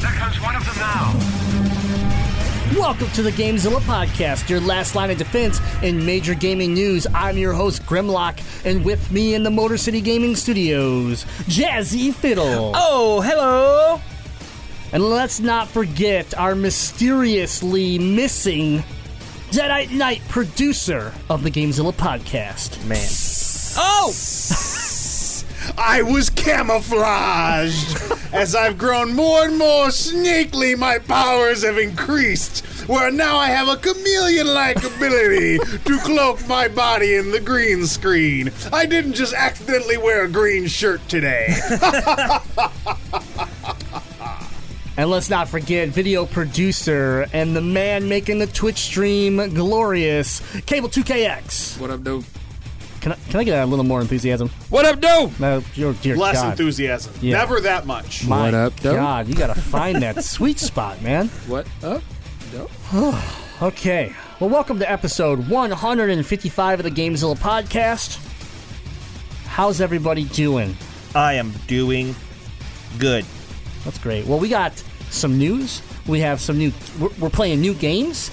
there comes one of them now. Welcome to the Gamezilla Podcast, your last line of defense in major gaming news. I'm your host, Grimlock, and with me in the Motor City Gaming Studios, Jazzy Fiddle. Oh, hello. And let's not forget our mysteriously missing Deadite Knight producer of the Gamezilla Podcast. Man. Oh! I was camouflaged. As I've grown more and more snakely, my powers have increased. Where now I have a chameleon like ability to cloak my body in the green screen. I didn't just accidentally wear a green shirt today. And let's not forget video producer and the man making the Twitch stream glorious, Cable 2KX. What up, dude? Can I, can I get a little more enthusiasm? What up, dude? No, dear, dear Less God. enthusiasm. Yeah. Never that much. My What up, though? God, you gotta find that sweet spot, man. What up, dude? Okay, well, welcome to episode 155 of the Gamezilla podcast. How's everybody doing? I am doing good. That's great. Well, we got some news. We have some new. We're, we're playing new games.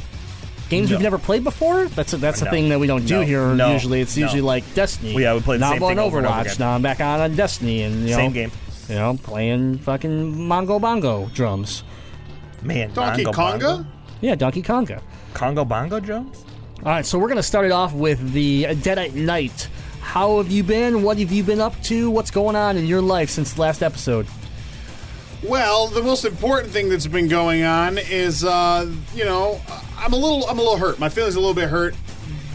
Games we've never played before. That's a, that's a No. thing that we don't do No. here. No. Usually, it's No. usually like Destiny. Well, yeah, we play the now same I'm on thing over and over Overwatch. Now I'm back on on Destiny, and you know, Same game. You know, playing fucking Mongo Bongo drums. Man, Donkey Bongo Konga? Bongo? Yeah, Donkey Konga. Congo Bongo drums? All right, so we're going to start it off with the Deadite Night. How have you been? What have you been up to? What's going on in your life since the last episode? Well, the most important thing that's been going on is, uh, you know, I'm a little, I'm a little hurt. My feelings a little bit hurt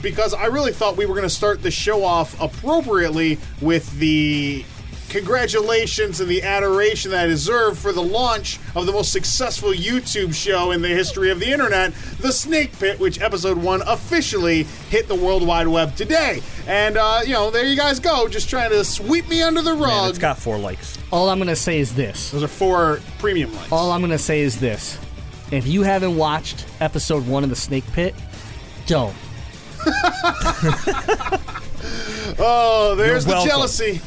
because I really thought we were going to start the show off appropriately with the congratulations and the adoration that I deserve for the launch of the most successful YouTube show in the history of the internet, The Snake Pit, which episode one officially hit the World Wide Web today. And uh, you know, there you guys go, just trying to sweep me under the Man, rug. it's got four likes. All I'm going to say is this. Those are four premium lights. All I'm going to say is this. If you haven't watched episode one of The Snake Pit, don't. Oh, there's You're the welcome. jealousy.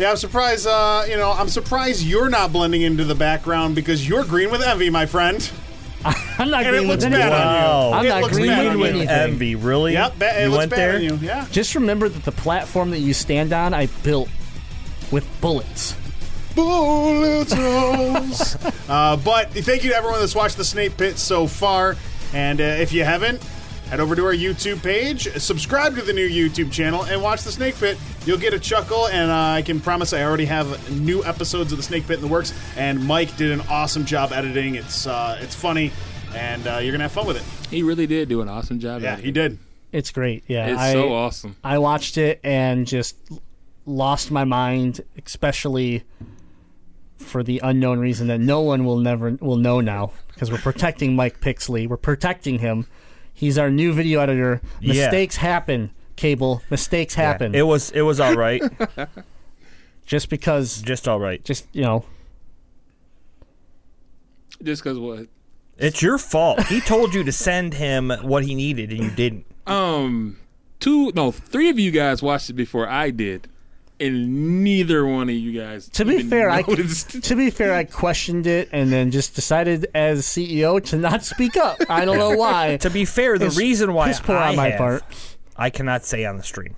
Yeah, I'm surprised. Uh, you know, I'm surprised you're not blending into the background because you're green with envy, my friend. I'm not And it looks with bad anything. on you. Wow. I'm It not looks agreeing bad with anything. Envy, really? Yep, ba- it you looks went bad there? on you. Yeah. Just remember that the platform that you stand on, I built with bullets. Bullets rolls. uh, but thank you to everyone that's watched the Snake Pit so far. And uh, if you haven't, head over to our YouTube page, subscribe to the new YouTube channel, and watch the Snake Pit. You'll get a chuckle, and uh, I can promise I already have new episodes of the Snake Pit in the works. And Mike did an awesome job editing. It's uh, it's funny, and uh, you're gonna have fun with it. He really did do an awesome job. Yeah, at it. he did. It's great. Yeah, It's I, so awesome. I watched it and just lost my mind, especially for the unknown reason that no one will never will know now because we're protecting Mike Pixley. We're protecting him. He's our new video editor. Yeah. Mistakes happen, Cable. Mistakes Yeah, happen. It was it was all right. just because, Just all right. just you know, Just because what? It's your fault. He told you to send him what he needed and you didn't. Um, two, no, three of you guys watched it before I did, and neither one of you guys. To be even fair, I to be fair, I questioned it and then just decided as CEO to not speak up. I don't know why. To be fair, the It's reason why piss poor I on my have, part. I cannot say on the stream.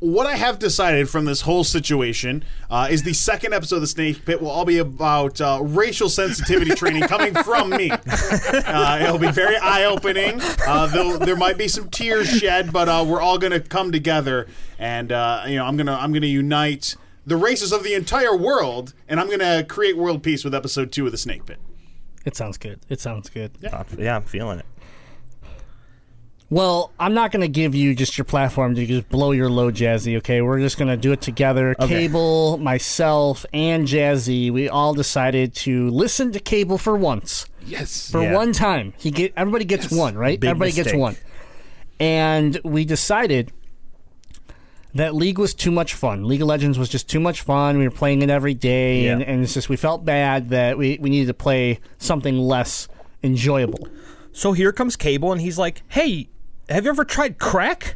What I have decided from this whole situation uh, is the second episode of the Snake Pit will all be about uh, racial sensitivity training coming from me. Uh, it'll be very eye opening. Uh, there'll- might be some tears shed, but uh, we're all going to come together, and uh, you know I'm gonna I'm gonna unite the races of the entire world, and I'm gonna create world peace with episode two of the Snake Pit. It sounds good. It sounds good. Uh, Yeah, I'm feeling it. Well, I'm not going to give you just your platform to just blow your load, Jazzy. Okay, we're just going to do it together. Okay. Cable, myself, and Jazzy. We all decided to listen to Cable for once, Yes. for Yeah. one time. He get everybody gets one, right? Big everybody gets one, and we decided that League was too much fun. League of Legends was just too much fun. We were playing it every day, and, and it's just we felt bad that we we needed to play something less enjoyable. So here comes Cable, and he's like, "Hey, have you ever tried crack?"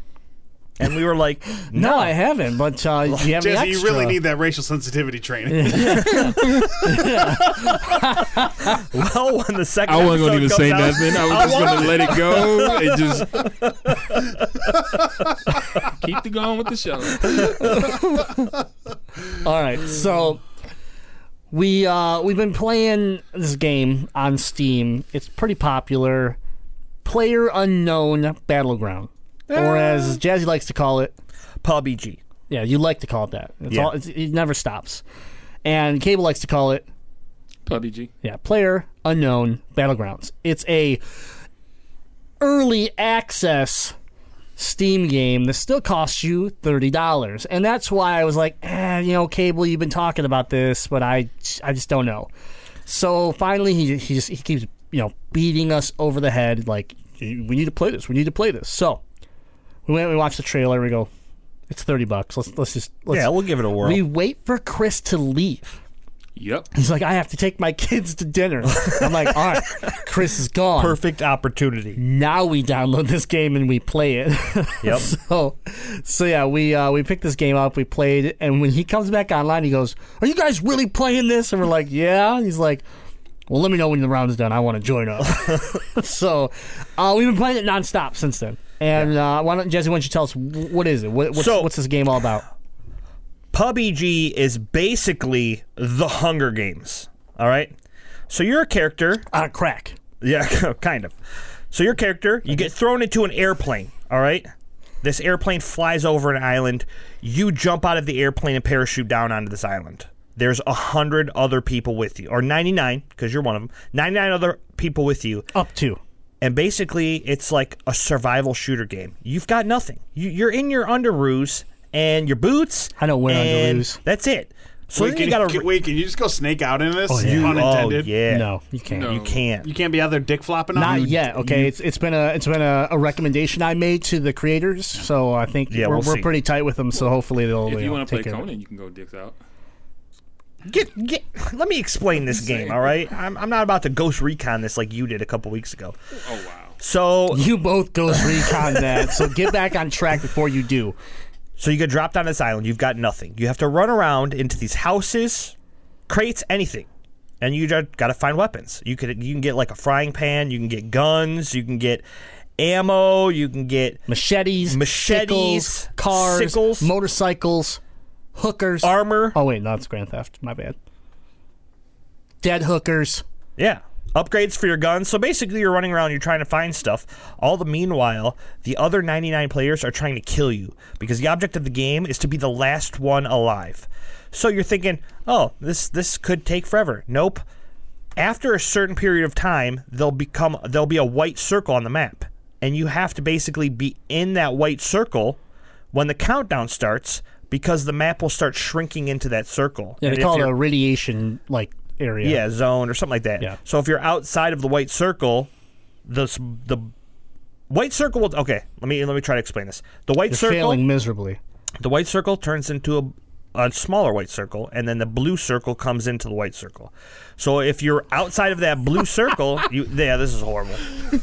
And we were like, No, I haven't. But uh, you have any Jesse, you really need that racial sensitivity training. "Well, when the second I wasn't episode going to even comes say out- nothing. I was just going to let it go and just keep the going with the show. All right, so we uh, we've been playing this game on Steam. It's pretty popular. Player Unknown Battleground, or as Jazzy likes to call it, PUBG. yeah, you like to call it that. It's Yeah. all, it's, it never stops. And Cable likes to call it PUBG. Yeah, Player Unknown Battlegrounds. It's a early access Steam game that still costs you thirty dollars, and that's why I was like, eh, you know, Cable, you've been talking about this, but I, I just don't know. So finally, he he just he keeps you know beating us over the head like we need to play this, we need to play this. So we went, we watched the trailer, we go, it's thirty bucks. Let's let's just let's, Yeah, we'll give it a whirl. we wait for Chris to leave. Yep. He's like, I have to take my kids to dinner. I'm like, all right, Chris is gone. Perfect opportunity. Now we download this game and we play it. Yep. so, so yeah, we uh, we picked this game up, we played it, and when he comes back online, he goes, "Are you guys really playing this?" And we're like, "Yeah." He's like, "Well, let me know when the round is done. I want to join up." so, uh, we've been playing it nonstop since then. And uh, why don't Jesse? Why don't you tell us what is it? What, what's, So- what's this game all about? PUBG is basically the Hunger Games. All right. So you're a character. Uh, crack. Yeah, kind of. So your character, you get thrown into an airplane. All right. This airplane flies over an island. You jump out of the airplane and parachute down onto this island. There's a hundred other people with you, or 99, because you're one of them. 99 other people with you, Up to. and basically it's like a survival shooter game. You've got nothing. You, you're in your underoos and your boots. I don't wear and underoos. That's it. So wait, then you gotta can- wait, can you just go snake out in this? Oh, yeah. Pun oh, intended. Oh yeah. No, you can't. No. You can't. You can't be out there dick flopping on Not you? yet. Okay, it's it's been a it's been a, a recommendation I made to the creators, so I think Yeah, we're, we'll we're pretty tight with them. So hopefully they'll If you know, want to play take care of it. Conan, you can go dicks out. Get get. Let me explain this game. All right. I'm I'm not about to ghost recon this like you did a couple weeks ago. Oh wow. So You both Ghost Recon that, so get back on track before you do. so you get dropped on this island. You've got nothing. You have to run around into these houses, crates, anything. And you just got to find weapons. You could you can get like a frying pan. You can get guns. You can get ammo. You can get Machetes, Machetes, sickles, cars, sickles. motorcycles, hookers. armor. oh wait, no, it's Grand Theft. My bad. Dead hookers. Yeah. Upgrades for your guns. So basically, you're running around, you're trying to find stuff. All the meanwhile, the other 99 players are trying to kill you because the object of the game is to be the last one alive. So you're thinking, oh, this this could take forever. Nope. After a certain period of time, there'll become there'll be a white circle on the map, and you have to basically be in that white circle when the countdown starts because the map will start shrinking into that circle. Yeah, And they call it a radiation like area. yeah, zone or something like that. Yeah. So if you're outside of the white circle, the the white circle will okay. Let me let me try to explain this. The white You're circle, failing miserably. the white circle turns into a a smaller white circle, and then the blue circle comes into the white circle. So if you're outside of that blue circle, you yeah, this is horrible.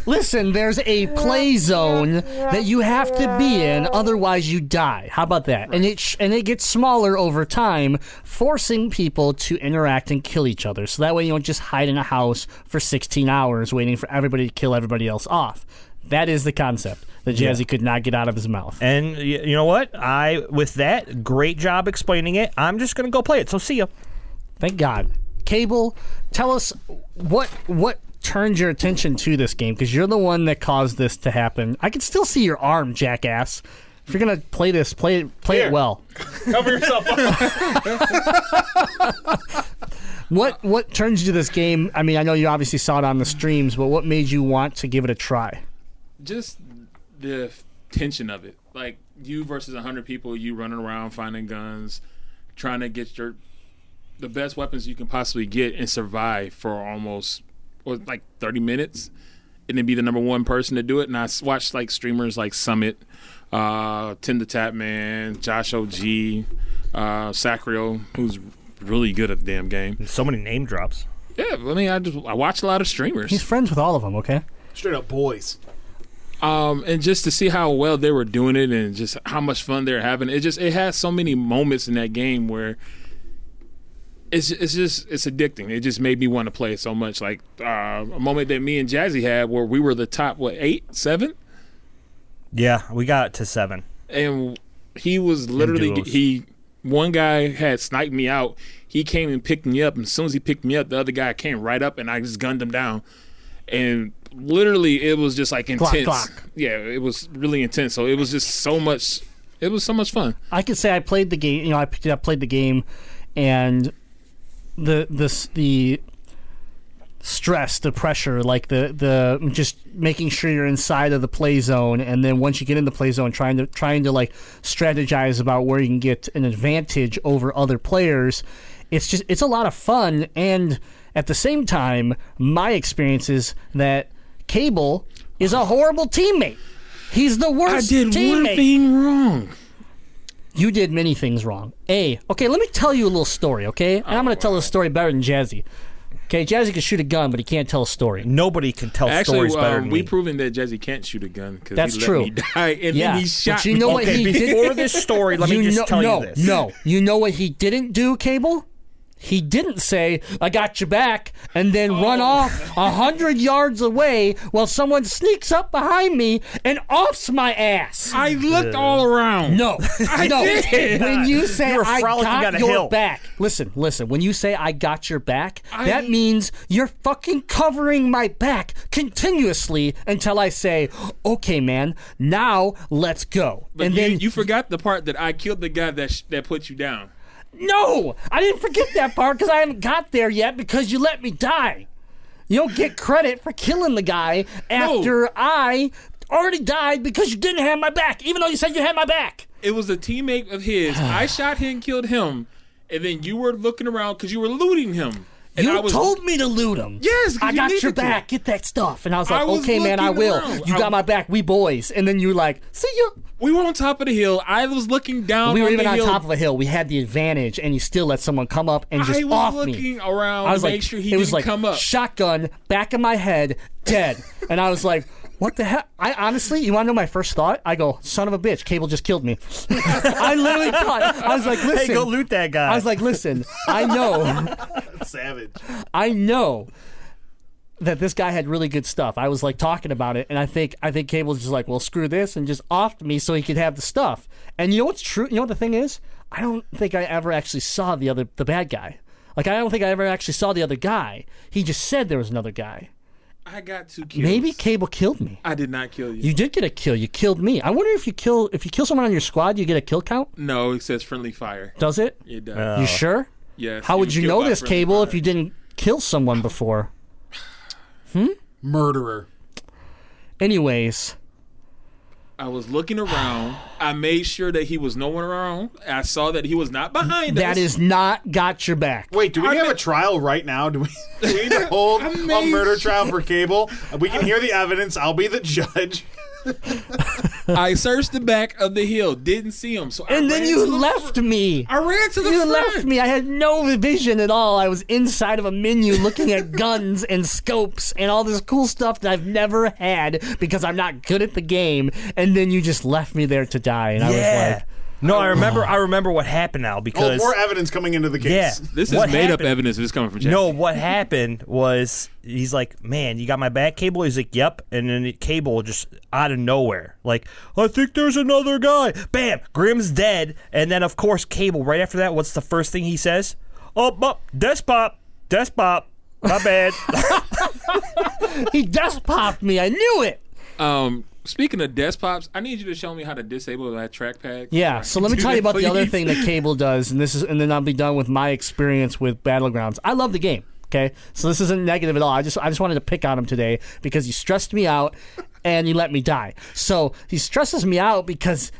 Listen, there's a play zone that you have to be in, otherwise you die. How about that? And it sh- and it gets smaller over time, forcing people to interact and kill each other. So that way you don't just hide in a house for 16 hours waiting for everybody to kill everybody else off. That is the concept that Jazzy could not get out of his mouth. And you know what? I with that great job explaining it. I'm just gonna go play it. So see ya. Thank God. Cable, tell us what what turned your attention to this game because you're the one that caused this to happen. I can still see your arm, jackass. If you're gonna play this, play it play Here. it well. Cover yourself up. What what turns you to this game? I mean, I know you obviously saw it on the streams, but what made you want to give it a try? Just the tension of it. Like you versus hundred people, you running around finding guns, trying to get your the best weapons you can possibly get and survive for almost or like thirty minutes, and then be the number one person to do it. And I watched like streamers like Summit, uh, TimTheTatman, Josh OG, uh, Sacriel, who's really good at the damn game. So many name drops. Yeah, I mean, I just I watch a lot of streamers. He's friends with all of them. Okay. Straight up boys. Um, and just to see how well they were doing it and just how much fun they're having. It just it has so many moments in that game where it's it's just it's addicting. It just made me want to play it so much. Like uh, a moment that me and Jazzy had where we were the top what eight seven, Yeah, we got to seven. and he was literally he one guy had sniped me out. He came and picked me up, and as soon as he picked me up, the other guy came right up, and I just gunned him down. And literally, it was just like intense. glock. Yeah, it was really intense. So it was just so much. It was so much fun. I could say I played the game. You know, I picked it up, played the game, and the the the stress, the pressure, like the the just making sure you're inside of the play zone, and then once you get in the play zone, trying to trying to like strategize about where you can get an advantage over other players. It's just it's a lot of fun, and at the same time, my experience is that Cable is a horrible teammate. He's the worst. I did teammate. one thing wrong. You did many things wrong. A, okay, let me tell you a little story, okay? And I'm going to tell a story better than Jazzy. Okay, Jazzy can shoot a gun, but he can't tell a story. Nobody can tell Actually, stories better um, than we me. proven that Jazzy can't shoot a gun because That's he let true. me die, and Yeah, then he but shot you me. know what okay, he did- before this story, let me just know, tell no, you this. No, you know what he didn't do, Cable? He didn't say, I got your back, and then Oh. run off a hundred yards away while someone sneaks up behind me and offs my ass. I looked all around. No, I no. did. When you say You I got down your hill. back, listen, listen. When you say I got your back, I- that means you're fucking covering my back continuously until I say, "Okay, man, now let's go." But and you, then you forgot the part that I killed the guy that sh- that put you down. No, I didn't forget that part because I haven't got there yet because you let me die. You don't get credit for killing the guy after I already died because you didn't have my back, even though you said you had my back. It was a teammate of his. I shot him, killed him, and then you were looking around because you were looting him. And you I was, told me to loot him. Yes, I you got your needed to. back. Get that stuff. And I was like, I was okay, man, I will. around. You I- got my back. We boys. And then you were like, see ya. We were on top of the hill. I was looking down. We were on even on hill. top of a hill. We had the advantage, and you still let someone come up and just I was off looking me. around I was to like, make sure he it didn't was like come up. shotgun, back of my head, dead. and I was like, what the heck? I honestly, you want to know my first thought? I go, son of a bitch, Cable just killed me. I literally thought, I was like, listen. Hey, go loot that guy. I was like, listen, I know. Savage. I know that this guy had really good stuff. I was like talking about it, and I think I think Cable was just like, well, screw this, and just offed me so he could have the stuff. And you know what's true? You know what the thing is? I don't think I ever actually saw the other the bad guy. Like I don't think I ever actually saw the other guy. He just said there was another guy. I got two kills. Maybe Cable killed me. I did not kill you. You did get a kill. You killed me. I wonder if you kill if you kill someone on your squad, you get a kill count. no, it says friendly fire. Does it? It does. Uh, You sure? yes. How would you know this, friendly Cable, if you didn't kill someone before? Hmm. Murderer. Anyways, I was looking around. I made sure that he was nowhere around. I saw that he was not behind us. that is not got your back. Wait, do we I have ma- a trial right now? Do we, do we need to hold a made murder sure- trial for Cable? We can hear the evidence. I'll be the judge. I searched the back of the hill, didn't see him. So I And then you the left fr- me. I ran to the You front. left me. I had no vision at all. I was inside of a menu looking at guns and scopes and all this cool stuff that I've never had because I'm not good at the game. And then you just left me there to die. And I was like, no, I remember. I remember what happened now Oh, because more evidence coming into the case. yeah, case. This is what made up happened- evidence. This is coming from Jack. No, what happened was he's like, "Man, you got my back cable." He's like, "Yep," and then the cable just out of nowhere, like, "I think there's another guy." Bam, Grimm's dead, and then of course cable. Right after that, what's the first thing he says? Oh, oh despot, pop. My bad. he just popped me. I knew it. Um, speaking of desktops, I need you to show me how to disable that trackpad. Yeah, so let me Do tell you that, about the other thing that Cable does, and this is, and then I'll be done with my experience with Battlegrounds. I love the game. Okay, so this isn't negative at all. I just, I just wanted to pick on him today because he stressed me out, and he let me die. So he stresses me out because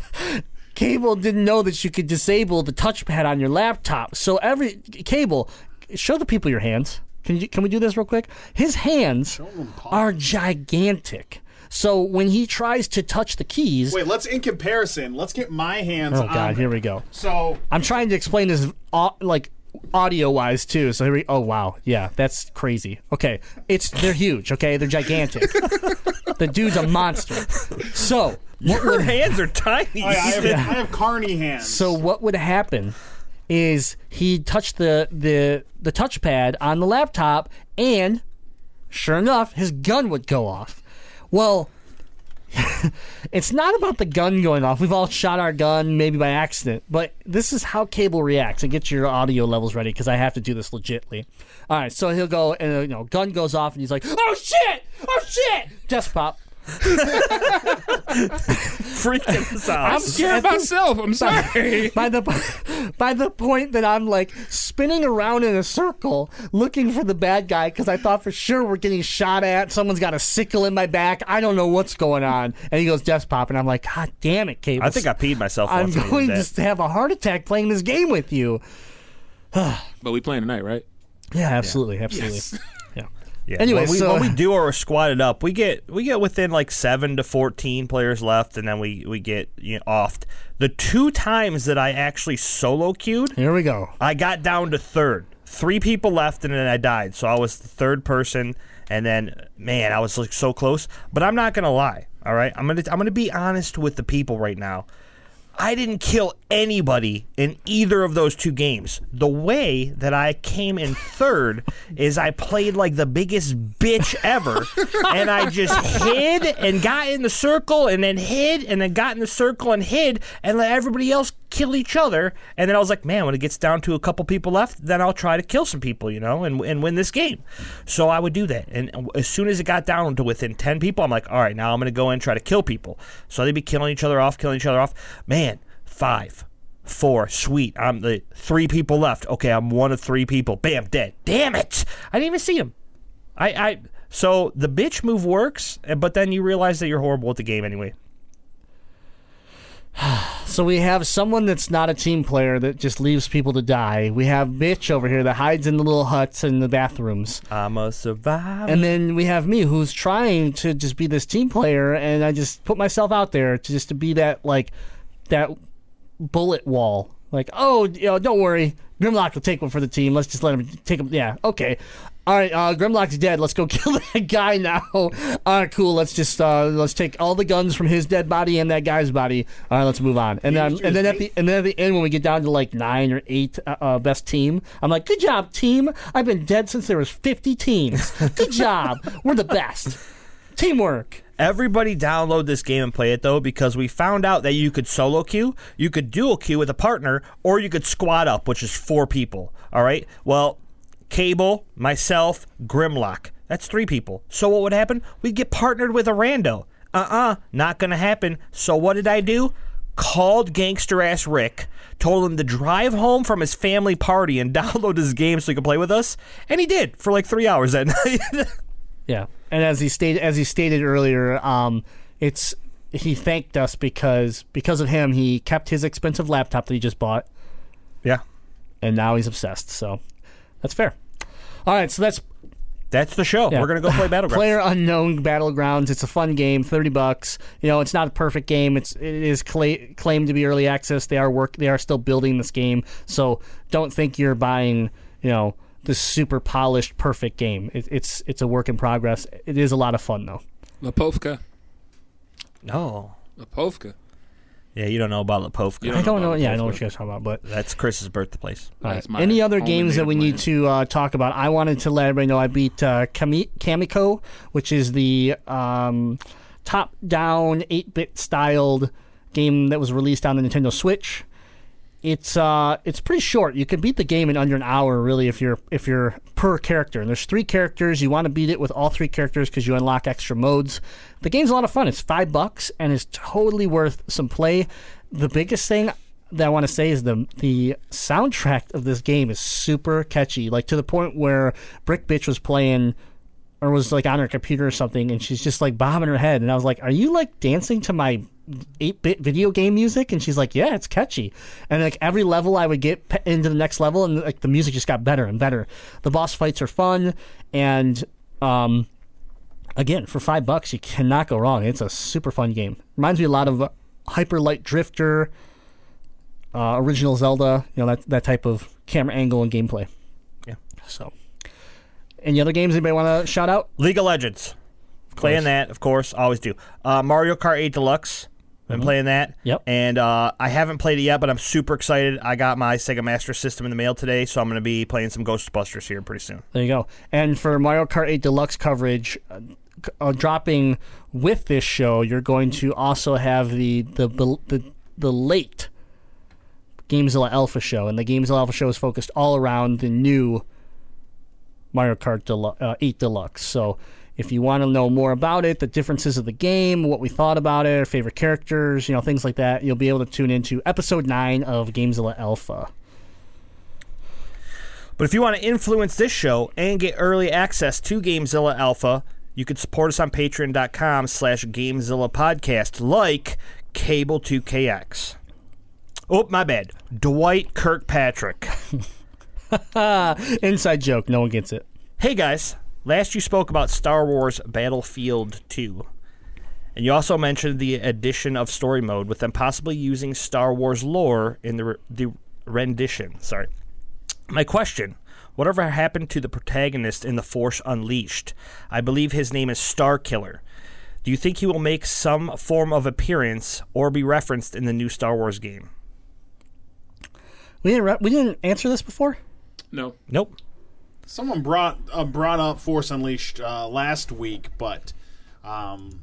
Cable didn't know that you could disable the touchpad on your laptop. So every Cable, show the people your hands. Can you can we do this real quick? His hands are gigantic. So when he tries to touch the keys, Wait, let's in comparison. Let's get my hands. oh on god, there. here we go. So I'm trying to explain this au- like audio wise too. So here we. Oh wow, yeah, that's crazy. Okay, it's they're huge. Okay, they're gigantic. the dude's a monster. So what Her would hands are tiny. I, I have, I have carny hands. so what would happen is he touched the the the touchpad on the laptop, and sure enough, his gun would go off. Well. it's not about the gun going off. We've all shot our gun, maybe by accident, but this is how Cable reacts. And get your audio levels ready because I have to do this legitly. All right, so he'll go and you know, gun goes off, and he's like, "Oh shit! Oh shit!" Desk pop. Freaking us out. I'm scared of myself. I'm sorry. by the by the point that I'm like spinning around in a circle looking for the bad guy because I thought for sure we're getting shot at. Someone's got a sickle in my back. I don't know what's going on. And he goes desk pop, and I'm like, God damn it, Cable! I think I peed myself. I'm once going did to have a heart attack playing this game with you. but we playing tonight, right? Yeah, absolutely, absolutely. Yeah. Yeah. Anyway, when we, so- when we do or squatted up, we get we get within like seven to fourteen players left, and then we we get you know, offed. The two times that I actually solo queued, Here we go. I got down to third. Three people left, and then I died. So I was the third person, and then man, I was like so close. But I'm not gonna lie. All right, I'm gonna I'm gonna be honest with the people right now. I didn't kill anybody in either of those two games. The way that I came in third is I played like the biggest bitch ever, and I just hid and got in the circle, and then hid, and then got in the circle and hid, and let everybody else kill each other. And then I was like, man, when it gets down to a couple people left, then I'll try to kill some people, you know, and, and win this game. So I would do that. And as soon as it got down to within 10 people, I'm like, all right, now I'm going to go in and try to kill people. So they'd be killing each other off, killing each other off. Man, five, four, sweet. I'm the three people left. Okay, I'm one of three people. Bam, dead. Damn it. I didn't even see him. I, I, so the bitch move works, but then you realize that you're horrible at the game anyway. So we have someone that's not a team player that just leaves people to die. We have Mitch over here that hides in the little huts in the bathrooms. I'm a survivor. And then we have me who's trying to just be this team player and I just put myself out there to just to be that like that bullet wall. Like, oh, you know, don't worry. Grimlock will take one for the team. Let's just let him take him. Yeah, okay. All right, uh, Grimlock's dead. Let's go kill that guy now. All right, cool. Let's just uh, let's take all the guns from his dead body and that guy's body. All right, let's move on. And then and then at the and then at the end when we get down to like nine or eight uh, uh, best team, I'm like, good job, team. I've been dead since there was 50 teams. Good job. We're the best. Teamwork. Everybody download this game and play it though because we found out that you could solo queue, you could dual queue with a partner, or you could squad up, which is four people. All right. Well, Cable, myself, Grimlock. That's three people. So what would happen? We'd get partnered with a rando. Uh-uh, not gonna happen. So what did I do? Called gangster ass Rick, told him to drive home from his family party and download his game so he could play with us, and he did for like three hours that night. Yeah, and as he stated, as he stated earlier, um, it's he thanked us because because of him, he kept his expensive laptop that he just bought, yeah. and now he's obsessed. So that's fair. All right, so that's That's the show. Yeah. We're gonna go play Battlegrounds. Player Unknown Battlegrounds. It's a fun game, thirty bucks. You know, it's not a perfect game. It's it is cla- claimed to be early access. They are work. They are still building this game, so don't think you're buying. You know, this super polished, perfect game. It, it's it's a work in progress. It is a lot of fun though. Lapovka. No. Lapovka. Yeah, you don't know about Lapovka. You I don't know. about Yeah, I know what you guys are talking about, but That's Chris's birthplace. All That's my Any other games that we native need to uh, talk about? I wanted to let everybody know I beat uh, Kami- Kamiko, which is the um, top-down, 8-bit styled game that was released on the Nintendo Switch. It's uh, it's pretty short. You can beat the game in under an hour, really, if you're if you're per character. And there's three characters. You want to beat it with all three characters because you unlock extra modes. The game's a lot of fun. It's five bucks and it's totally worth some play. The biggest thing that I want to say is the the soundtrack of this game is super catchy, like to the point where Brick Bitch was playing or was like on her computer or something, and she's just like bobbing her head, and I was like, "Are you like dancing to my eight bit video game music?" And she's like, "Yeah, it's catchy." And like every level, I would get into the next level, and like the music just got better and better. The boss fights are fun, and um, again, for five bucks, you cannot go wrong. It's a super fun game. Reminds me a lot of uh, Hyper Light Drifter, uh, original Zelda. You know that that type of camera angle and gameplay. Yeah. So, any other games anybody want to shout out? League of Legends. Playing that, of course, always do. Uh, Mario Kart 8 Deluxe. Been playing that. Yep. And uh, I haven't played it yet, but I'm super excited. I got my Sega Master System in the mail today, so I'm going to be playing some Ghostbusters here pretty soon. There you go. And for Mario Kart 8 Deluxe coverage, uh, uh, dropping with this show, you're going to also have the the the, the late Gamezilla Alpha show, and the Gamezilla Alpha show is focused all around the new Mario Kart Delu- uh, 8 Deluxe. So. If you want to know more about it, the differences of the game, what we thought about it, favorite characters, you know, things like that, you'll be able to tune into episode 9 of Gamezilla Alpha. But if you want to influence this show and get early access to Gamezilla Alpha, you can support us on patreon.com slash Gamezilla Podcast, like Cable2KX. Oh, my bad. Dwight Kirkpatrick. Inside joke, no one gets it. Hey guys, last you spoke about Star Wars Battlefield 2. And you also mentioned the addition of story mode with them possibly using Star Wars lore in the, re- the rendition. Sorry. My question whatever happened to the protagonist in The Force Unleashed? I believe his name is Starkiller. Do you think he will make some form of appearance or be referenced in the new Star Wars game? We didn't re- we didn't answer this before. No. Nope. Someone brought uh, brought up Force Unleashed uh, last week, but um,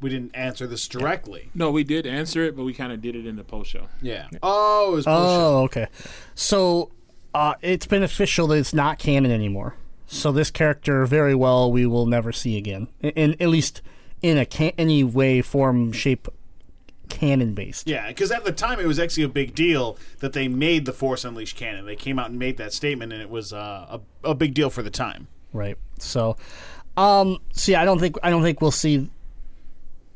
we didn't answer this directly. No, we did answer it, but we kind of did it in the post show. Yeah. Oh, it was post show. Oh, okay. So uh, it's been official that it's not canon anymore. So this character, very well, we will never see again, in, in at least in a can- any way, form, shape, canon based. Yeah, because at the time it was actually a big deal that they made the Force Unleashed canon. They came out and made that statement, and it was uh, a a big deal for the time. Right. So, um, see, I don't think I don't think we'll see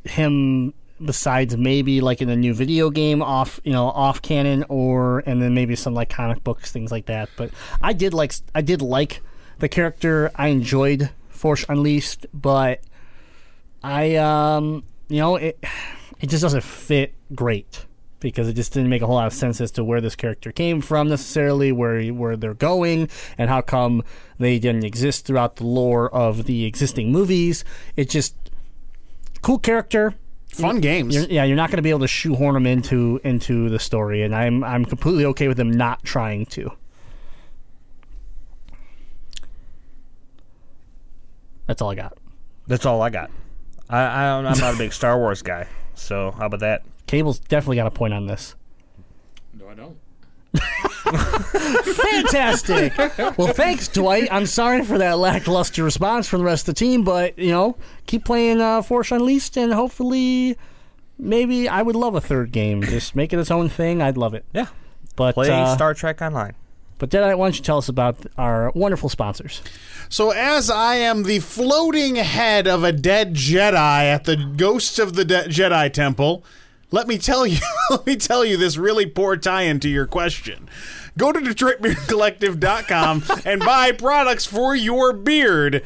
him besides maybe like in a new video game off you know off canon or and then maybe some like comic books things like that but i did like i did like the character i enjoyed force unleashed but i um you know it it just doesn't fit great because it just didn't make a whole lot of sense as to where this character came from necessarily where where they're going and how come they didn't exist throughout the lore of the existing movies it just cool character Fun games. you're, yeah, you're not going to be able to shoehorn them into into the story, and I'm I'm completely okay with them not trying to. That's all I got. That's all I got. I, I I'm not a big Star Wars guy, so how about that? Cable's definitely got a point on this. No, I don't. Fantastic. well, thanks, Dwight. I'm sorry for that lackluster response from the rest of the team, but you know, keep playing uh, Force Unleashed, and hopefully, maybe I would love a third game. Just make it its own thing. I'd love it. Yeah. But Play uh, Star Trek Online. But Deadeye, why don't you tell us about our wonderful sponsors? So, as I am the floating head of a dead Jedi at the Ghosts of the De- Jedi Temple, let me tell you, let me tell you this really poor tie-in to your question. Go to DetroitBeardCollective.com and buy products for your beard.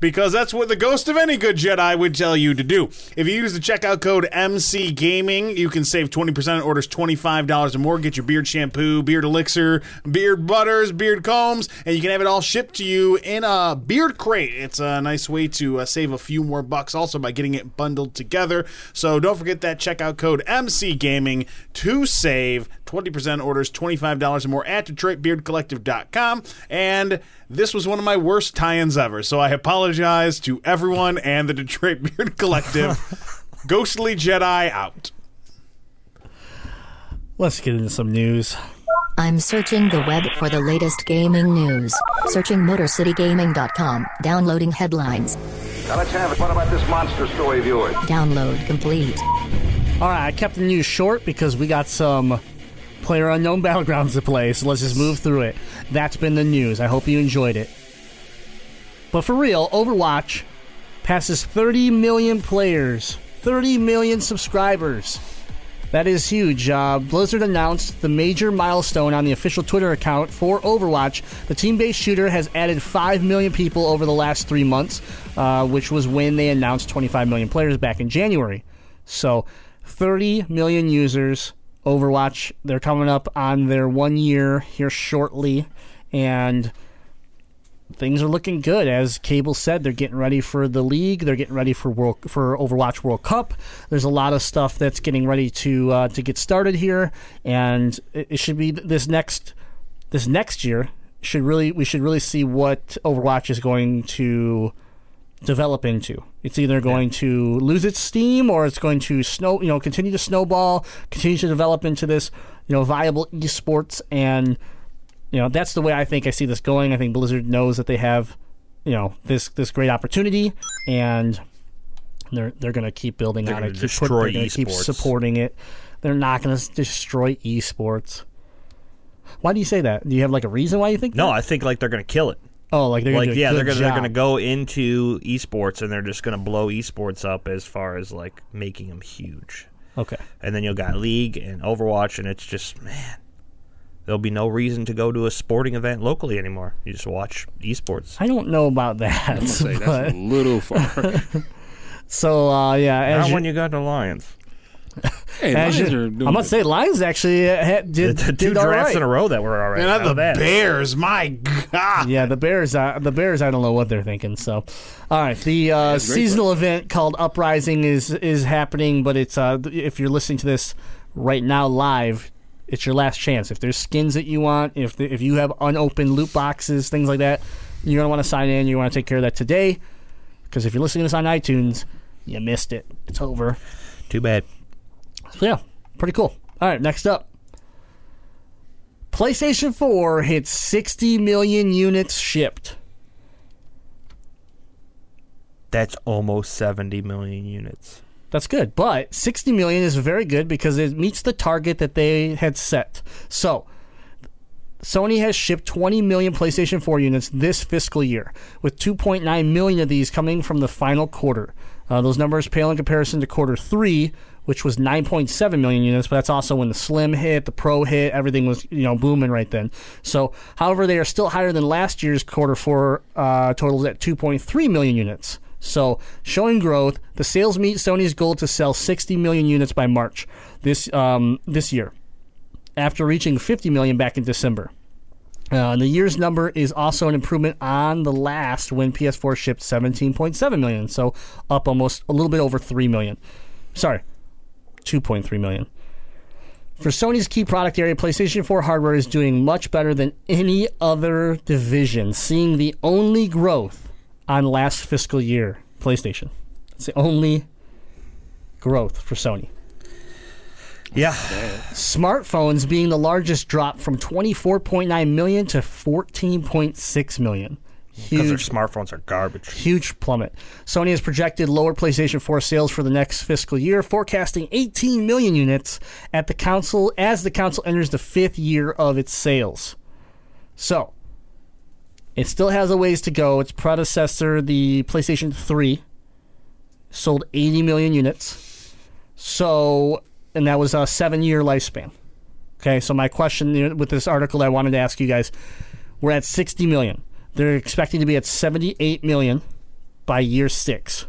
Because that's what the ghost of any good Jedi would tell you to do. If you use the checkout code MC Gaming, you can save 20% on orders $25 or more. Get your beard shampoo, beard elixir, beard butters, beard combs, and you can have it all shipped to you in a beard crate. It's a nice way to uh, save a few more bucks also by getting it bundled together. So don't forget that checkout code MC Gaming to save 20% orders, $25 or more at DetroitBeardCollective.com. And this was one of my worst tie-ins ever, so I apologize to everyone and the Detroit Beard Collective. Ghostly Jedi out. Let's get into some news. I'm searching the web for the latest gaming news. Searching MotorCityGaming.com. Downloading headlines. Now let's have it. What about this monster story of yours? Download complete. All right, I kept the news short because we got some player unknown battlegrounds to play, so let's just move through it. That's been the news. I hope you enjoyed it. but for real, Overwatch passes 30 million players, 30 million subscribers. That is huge. Uh, Blizzard announced the major milestone on the official Twitter account for Overwatch. The team based shooter has added 5 million people over the last three months, uh, which was when they announced 25 million players back in January. So, 30 million users. Overwatch, they're coming up on their one year here shortly. And things are looking good. As Cable said, they're getting ready for the league. They're getting ready for World for Overwatch World Cup. There's a lot of stuff that's getting ready to uh, to get started here, and it, it should be this next this next year should really we should really see what Overwatch is going to develop into. It's either going to lose its steam or it's going to snow, you know, continue to snowball, continue to develop into this, you know, viable esports and you know, that's the way I think I see this going. I think Blizzard knows that they have, you know, this this great opportunity and they're they're going to keep building They're on it, keep, they're gonna keep supporting it. They're not going to destroy esports. Why do you say that? Do you have like a reason why you think No, that? I think like they're gonna kill it. Oh, like they're like gonna yeah, they're gonna they're gonna go into esports and they're just gonna blow esports up as far as like making them huge. Okay. And then you'll got League and Overwatch, and it's just man, there'll be no reason to go to a sporting event locally anymore. You just watch esports. I don't know about that. I'm gonna say but- that's a little far. so uh, yeah, Not you- when you got the Lions. Hey, Lions you- are I must doing gonna say Lions actually uh, had, did, The, the two did all drafts right. in a row that were all right. And not How the bad? Bears. My God. Yeah, the Bears. Uh, the Bears. I don't know what they're thinking. So, all right, the uh, That's great, seasonal event called Uprising is is happening, but it's uh, if you're listening to this right now live, it's your last chance. If there's skins that you want, if the, if you have unopened loot boxes, things like that, you're gonna want to sign in. You want to take care of that today, because if you're listening to this on iTunes, you missed it. It's over. Too bad. So yeah, pretty cool. All right, next up. PlayStation 4 hits 60 million units shipped. That's almost seventy million units. That's good, but 60 million is very good because it meets the target that they had set. So, Sony has shipped 20 million PlayStation 4 units this fiscal year, with 2.9 million of these coming from the final quarter. Uh, those numbers pale in comparison to quarter three, which was 9.7 million units, but that's also when the Slim hit, the Pro hit, everything was you know booming right then. So, however, they are still higher than last year's quarter four uh, totals at 2.3 million units. So, showing growth, the sales meet Sony's goal to sell 60 million units by March this um, this year after reaching 50 million back in December. Uh, the year's number is also an improvement on the last when PS4 shipped 17.7 million, so up almost a little bit over 3 million. Sorry, 2.3 million. For Sony's key product area, PlayStation 4 hardware is doing much better than any other division, seeing the only growth on last fiscal year PlayStation. It's the only growth for Sony. Yeah, Smartphones being the largest drop from 24.9 million to 14.6 million. Because their smartphones are garbage. huge plummet. Sony has projected lower PlayStation 4 sales for the next fiscal year, forecasting 18 million units at the council as the council enters the fifth year of its sales. So, it still has a ways to go. Its predecessor, the PlayStation 3, sold 80 million units. So, and that was a seven year lifespan. Okay, so my question with this article I wanted to ask you guys we're at 60 million. They're expecting to be at 78 million by year six.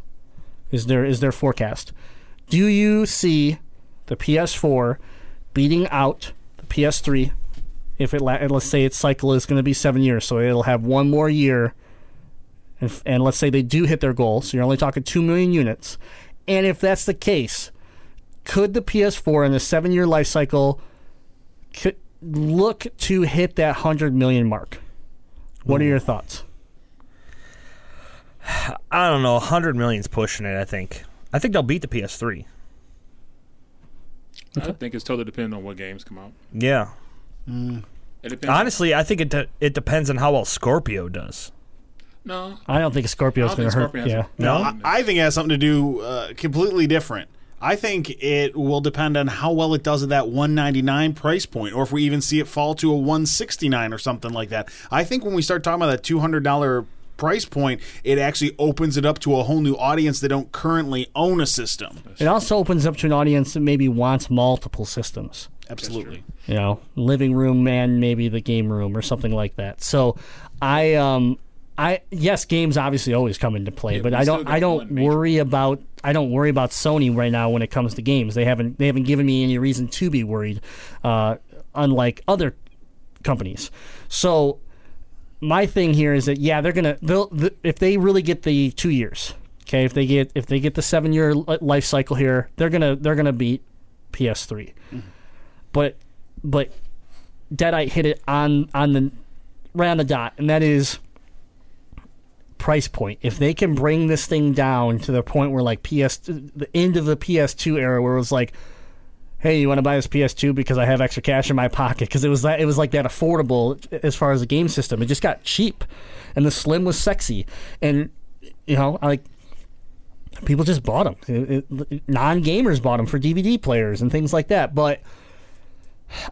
Is their is their forecast? Do you see the PS4 beating out the PS3 if it let's say its cycle is going to be seven years, so it'll have one more year, and, and let's say they do hit their goal, so you're only talking two million units, and if that's the case, could the PS4 in the seven year life cycle look to hit that hundred million mark? What are your thoughts? I don't know. 100 million's pushing it, I think. I think they'll beat the PS3. I think it's totally dependent on what games come out. Yeah. It depends. Honestly, I think it de- it depends on how well Scorpio does. no. I don't think Scorpio's I going don't to think hurt. Scorpion has Yeah. a- No, No? I, I think it has something to do uh, completely different. I think it will depend on how well it does at that 199 price point, or if we even see it fall to a 169 or something like that. I think when we start talking about that $200 price point, it actually opens it up to a whole new audience that don't currently own a system. It also opens up to an audience that maybe wants multiple systems. Absolutely. you know, living room and maybe the game room or something like that. So I um I yes, games obviously always come into play, Yeah, but I don't I don't one major- worry about I don't worry about Sony right now when it comes to games. They haven't they haven't given me any reason to be worried, uh, unlike other companies. So my thing here is that yeah, they're gonna they'll th- if they really get the two years. Okay, if they get if they get the seven year life cycle here, they're gonna they're gonna beat PS3. But but Deadite hit it on on the right on the dot, and that is price point. If they can bring this thing down to the point where like PS the end of the PS2 era, where it was like, hey, you want to buy this PS2 because I have extra cash in my pocket? Because it was that it was like that affordable as far as the game system. It just got cheap, and the Slim was sexy, and you know like. People just bought them. Non gamers bought them for DVD players and things like that. But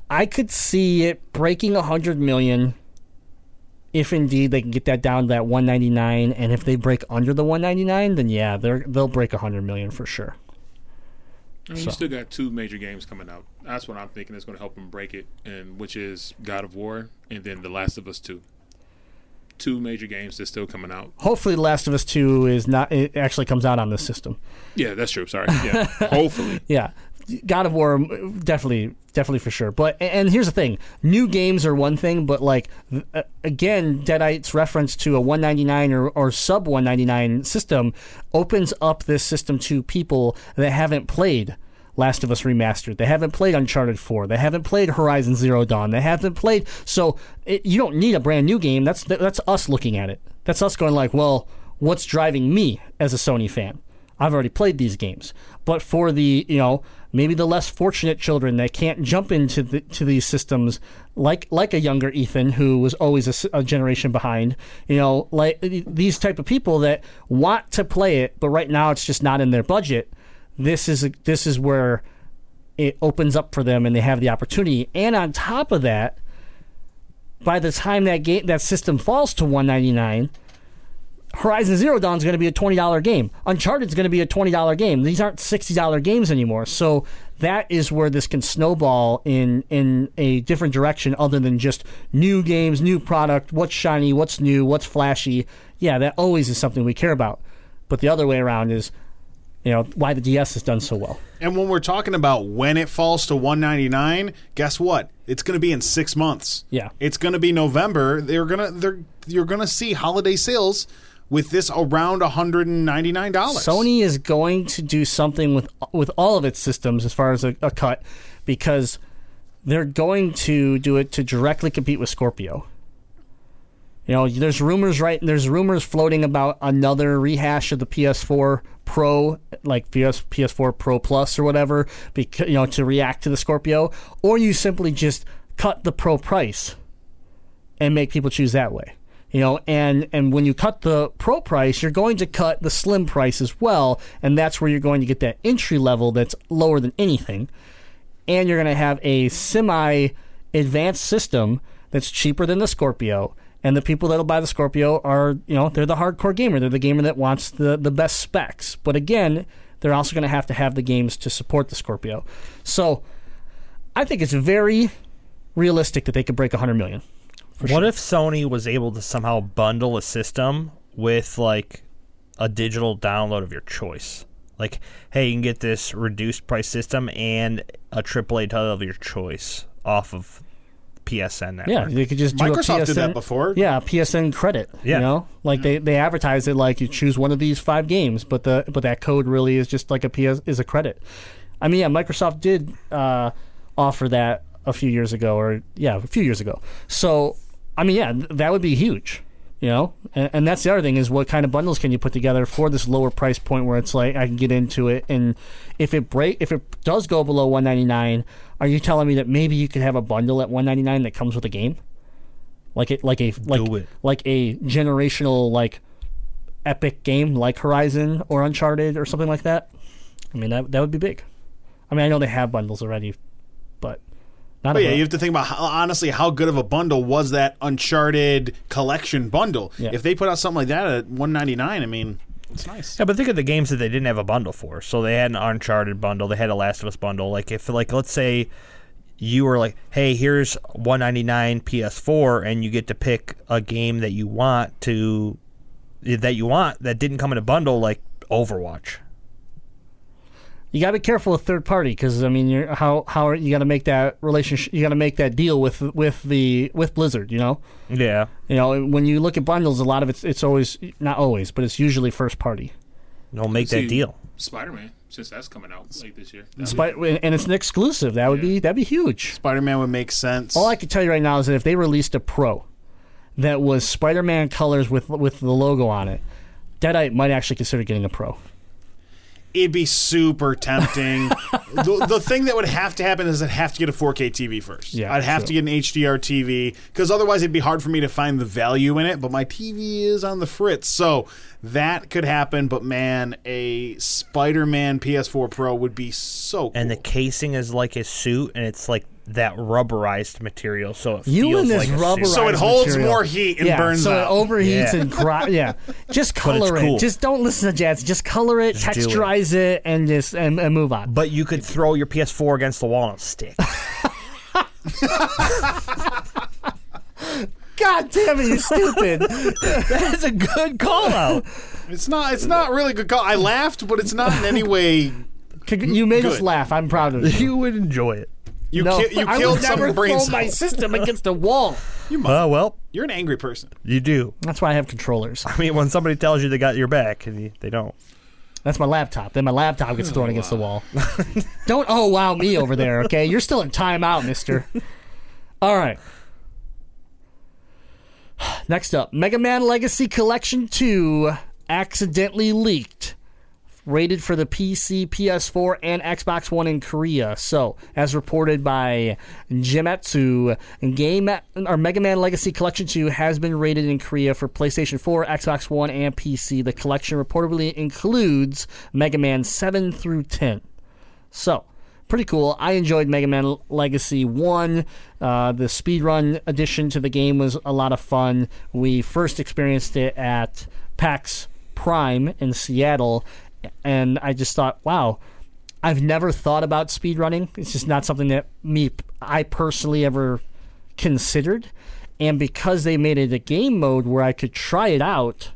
I could see it breaking hundred million if indeed they can get that down to that 199 and if they break under the 199 then yeah they're they'll break a 100 million for sure I mean, So- you still got two major games coming out. That's what I'm thinking is going to help them break it, and which is God of War and then The Last of Us Two. Two major games that's still coming out. hopefully the last of us 2 is not it actually comes out on this system Yeah, that's true. Sorry. Yeah, hopefully. yeah god of war definitely definitely for sure but and here's the thing new games are one thing but like uh, again deadite's reference to a 199 or, or sub 199 system opens up this system to people that haven't played Last of Us Remastered. They haven't played Uncharted 4. They haven't played Horizon Zero Dawn. They haven't played. So it, you don't need a brand new game. That's that's us looking at it. That's us going like, well, what's driving me as a Sony fan? I've already played these games. But for the, you know, maybe the less fortunate children that can't jump into the, to these systems like like a younger Ethan who was always a generation behind, you know, like these type of people that want to play it, but right now it's just not in their budget. This is this is where it opens up for them and they have the opportunity. And on top of that, by the time that game that system falls to 199, Horizon Zero Dawn is going to be a twenty dollar game. Uncharted is going to be a twenty dollar game. These aren't sixty dollar games anymore. So that is where this can snowball in in a different direction, other than just new games, new product, what's shiny, what's new, what's flashy. Yeah, that always is something we care about. But the other way around is, you know, why the DS has done so well. And when we're talking about when it falls to 199, guess what? It's going to be in 6 months. Yeah. It's going to be November. They're going to they're you're going to see holiday sales with this around $199. Sony is going to do something with with all of its systems as far as a, a cut because they're going to do it to directly compete with Scorpio. You know, there's rumors right there's rumors floating about another rehash of the PS4 Pro like PS PS4 Pro Plus or whatever because you know to react to the Scorpio or you simply just cut the Pro price and make people choose that way. You know, and and when you cut the pro price, you're going to cut the slim price as well, and that's where you're going to get that entry level that's lower than anything, and you're going to have a semi advanced system that's cheaper than the Scorpio. And the people that'll buy the Scorpio are, you know, they're the hardcore gamer. They're the gamer that wants the, the best specs. But again, they're also going to have to have the games to support the Scorpio. So I think it's very realistic that they could break 100 million. What if Sony was able to somehow bundle a system with like a digital download of your choice? Like, hey, you can get this reduced price system and a AAA title of your choice off of PSN network. Yeah, they could just do Microsoft a PSN, did that before. Yeah, a PSN credit. Yeah. you know, like they they advertise it like you choose one of these five games, but the but that code really is just like a PS is a credit. I mean, yeah, Microsoft did uh, offer that a few years ago, or yeah, a few years ago. So, I mean, yeah, that would be huge. You know, and, and that's the other thing is what kind of bundles can you put together for this lower price point where it's like I can get into it, and if it break if it does go below one ninety nine, are you telling me that maybe you could have a bundle at one ninety nine that comes with a game? like it like a like like a generational like epic game like Horizon or Uncharted or something like that. I mean that that would be big. I mean I know they have bundles already, but Not But yeah, you have to think about how, honestly how good of a bundle was that Uncharted collection bundle. Yeah. If they put out something like that at one ninety nine, I mean, it's nice. Yeah, but think of the games that they didn't have a bundle for. So they had an Uncharted bundle, they had a Last of Us bundle. Like if like let's say you were like, "Hey, here's 199 PS4 and you get to pick a game that you want to that you want that didn't come in a bundle like Overwatch." You gotta be careful with third party because I mean, you're, how how are, you got to make that relationship? You got to make that deal with with the with Blizzard. You know, Yeah. you know when you look at bundles, a lot of it's it's always not always, but it's usually first party. Don't make See, that deal. Spider Man, since that's coming out late this year. That'd Spi- and it's an exclusive. That would be that'd be huge. Spider Man would make sense. All I can tell you right now is that if they released a Pro that was Spider-Man colors with with the logo on it, Deadite might actually consider getting a Pro. It'd be super tempting. the, the thing that would have to happen is I'd have to get a 4K TV first. Yeah, I'd have true. to get an HDR TV because otherwise it'd be hard for me to find the value in it. But my TV is on the fritz, so that could happen. But man, a Spider-Man PS4 Pro would be so. Cool. And the casing is like a suit and it's like that rubberized material so it You feels and this like rubberized So it holds material. more heat and yeah, burns so out. it overheats Yeah. and gri- yeah. Just color it. cool. Just don't listen to Jazz. Just color it, Just do it. texturize it. and just and, and move on. But you could throw your PS4 against the wall and stick. God damn it, you stupid! That's a good call out. It's not. It's not really good call. I laughed, but it's not in any way. you made us laugh. I'm proud of you. You would enjoy it. You no, ki- you I killed would never brain throw my system against a wall. Uh, well, You're an angry person. you do. That's why I have controllers. I mean, when somebody tells you they got your back and you, they don't. That's my laptop. Then my laptop gets thrown against the wall. Don't oh wow me over there, okay? You're still in timeout, mister. All right. Next up, Mega Man Legacy Collection 2 accidentally leaked. Rated for the PC, PS4, and Xbox One in Korea. So, as reported by Gematsu, Game or Mega Man Legacy Collection 2 has been rated in Korea for PlayStation 4, Xbox One, and PC. The collection reportedly includes Mega Man 7 through 10. So, pretty cool. I enjoyed Mega Man Legacy 1. Uh, the speedrun addition to the game was a lot of fun. We first experienced it at PAX Prime in Seattle, and I just thought, wow, I've never thought about speedrunning. It's just not something that me, I personally ever considered. And because they made it a game mode where I could try it out,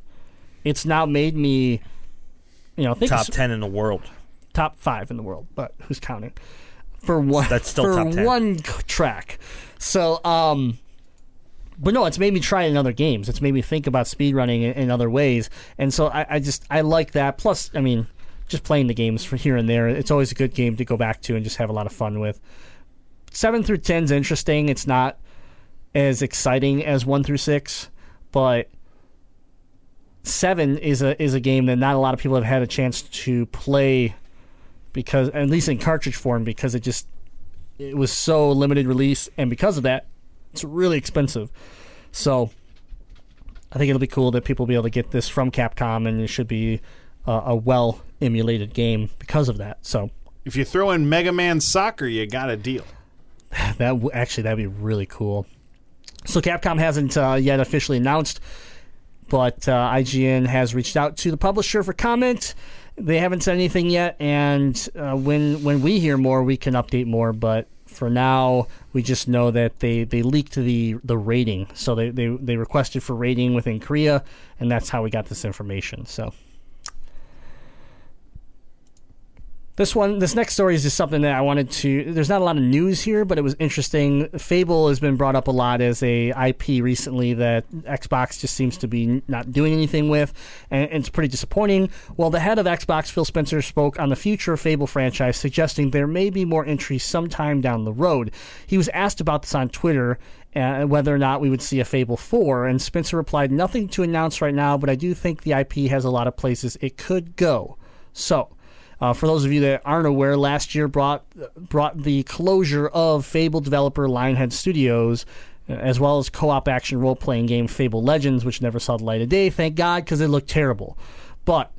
it's now made me, you know, think Top 10 in the world. top five in the world, but who's counting? For one, That's still for top 10. one track. So, um, but no, it's made me try it in other games. It's made me think about speedrunning in, in other ways, and so I, I just I like that. Plus, I mean, just playing the games for here and there, it's always a good game to go back to and just have a lot of fun with. Seven through ten is interesting. It's not as exciting as one through six, but seven is a is a game that not a lot of people have had a chance to play because at least in cartridge form because it just it was so limited release and because of that it's really expensive so i think it'll be cool that people will be able to get this from capcom and it should be uh, a well emulated game because of that so If you throw in Mega Man Soccer, you got a deal. that w- actually that'd be really cool so capcom hasn't uh, yet officially announced but uh, IGN has reached out to the publisher for comment. They haven't said anything yet, and uh, when when we hear more, we can update more. But for now, we just know that they, they leaked the the rating, so they, they they requested for rating within Korea, and that's how we got this information. So. This one, this next story is just something that I wanted to. There's not a lot of news here, but it was interesting. Fable has been brought up a lot as a IP recently that Xbox just seems to be not doing anything with, and it's pretty disappointing. Well, the head of Xbox, Phil Spencer, spoke on the future of Fable franchise, suggesting there may be more entries sometime down the road. He was asked about this on Twitter, uh, whether or not we would see a Fable 4, and Spencer replied, "Nothing to announce right now, but I do think the IP has a lot of places it could go." So. Uh, for those of you that aren't aware, last year brought brought the closure of Fable developer Lionhead Studios, uh, as well as co-op action role-playing game Fable Legends, which never saw the light of day. Thank God, because it looked terrible. But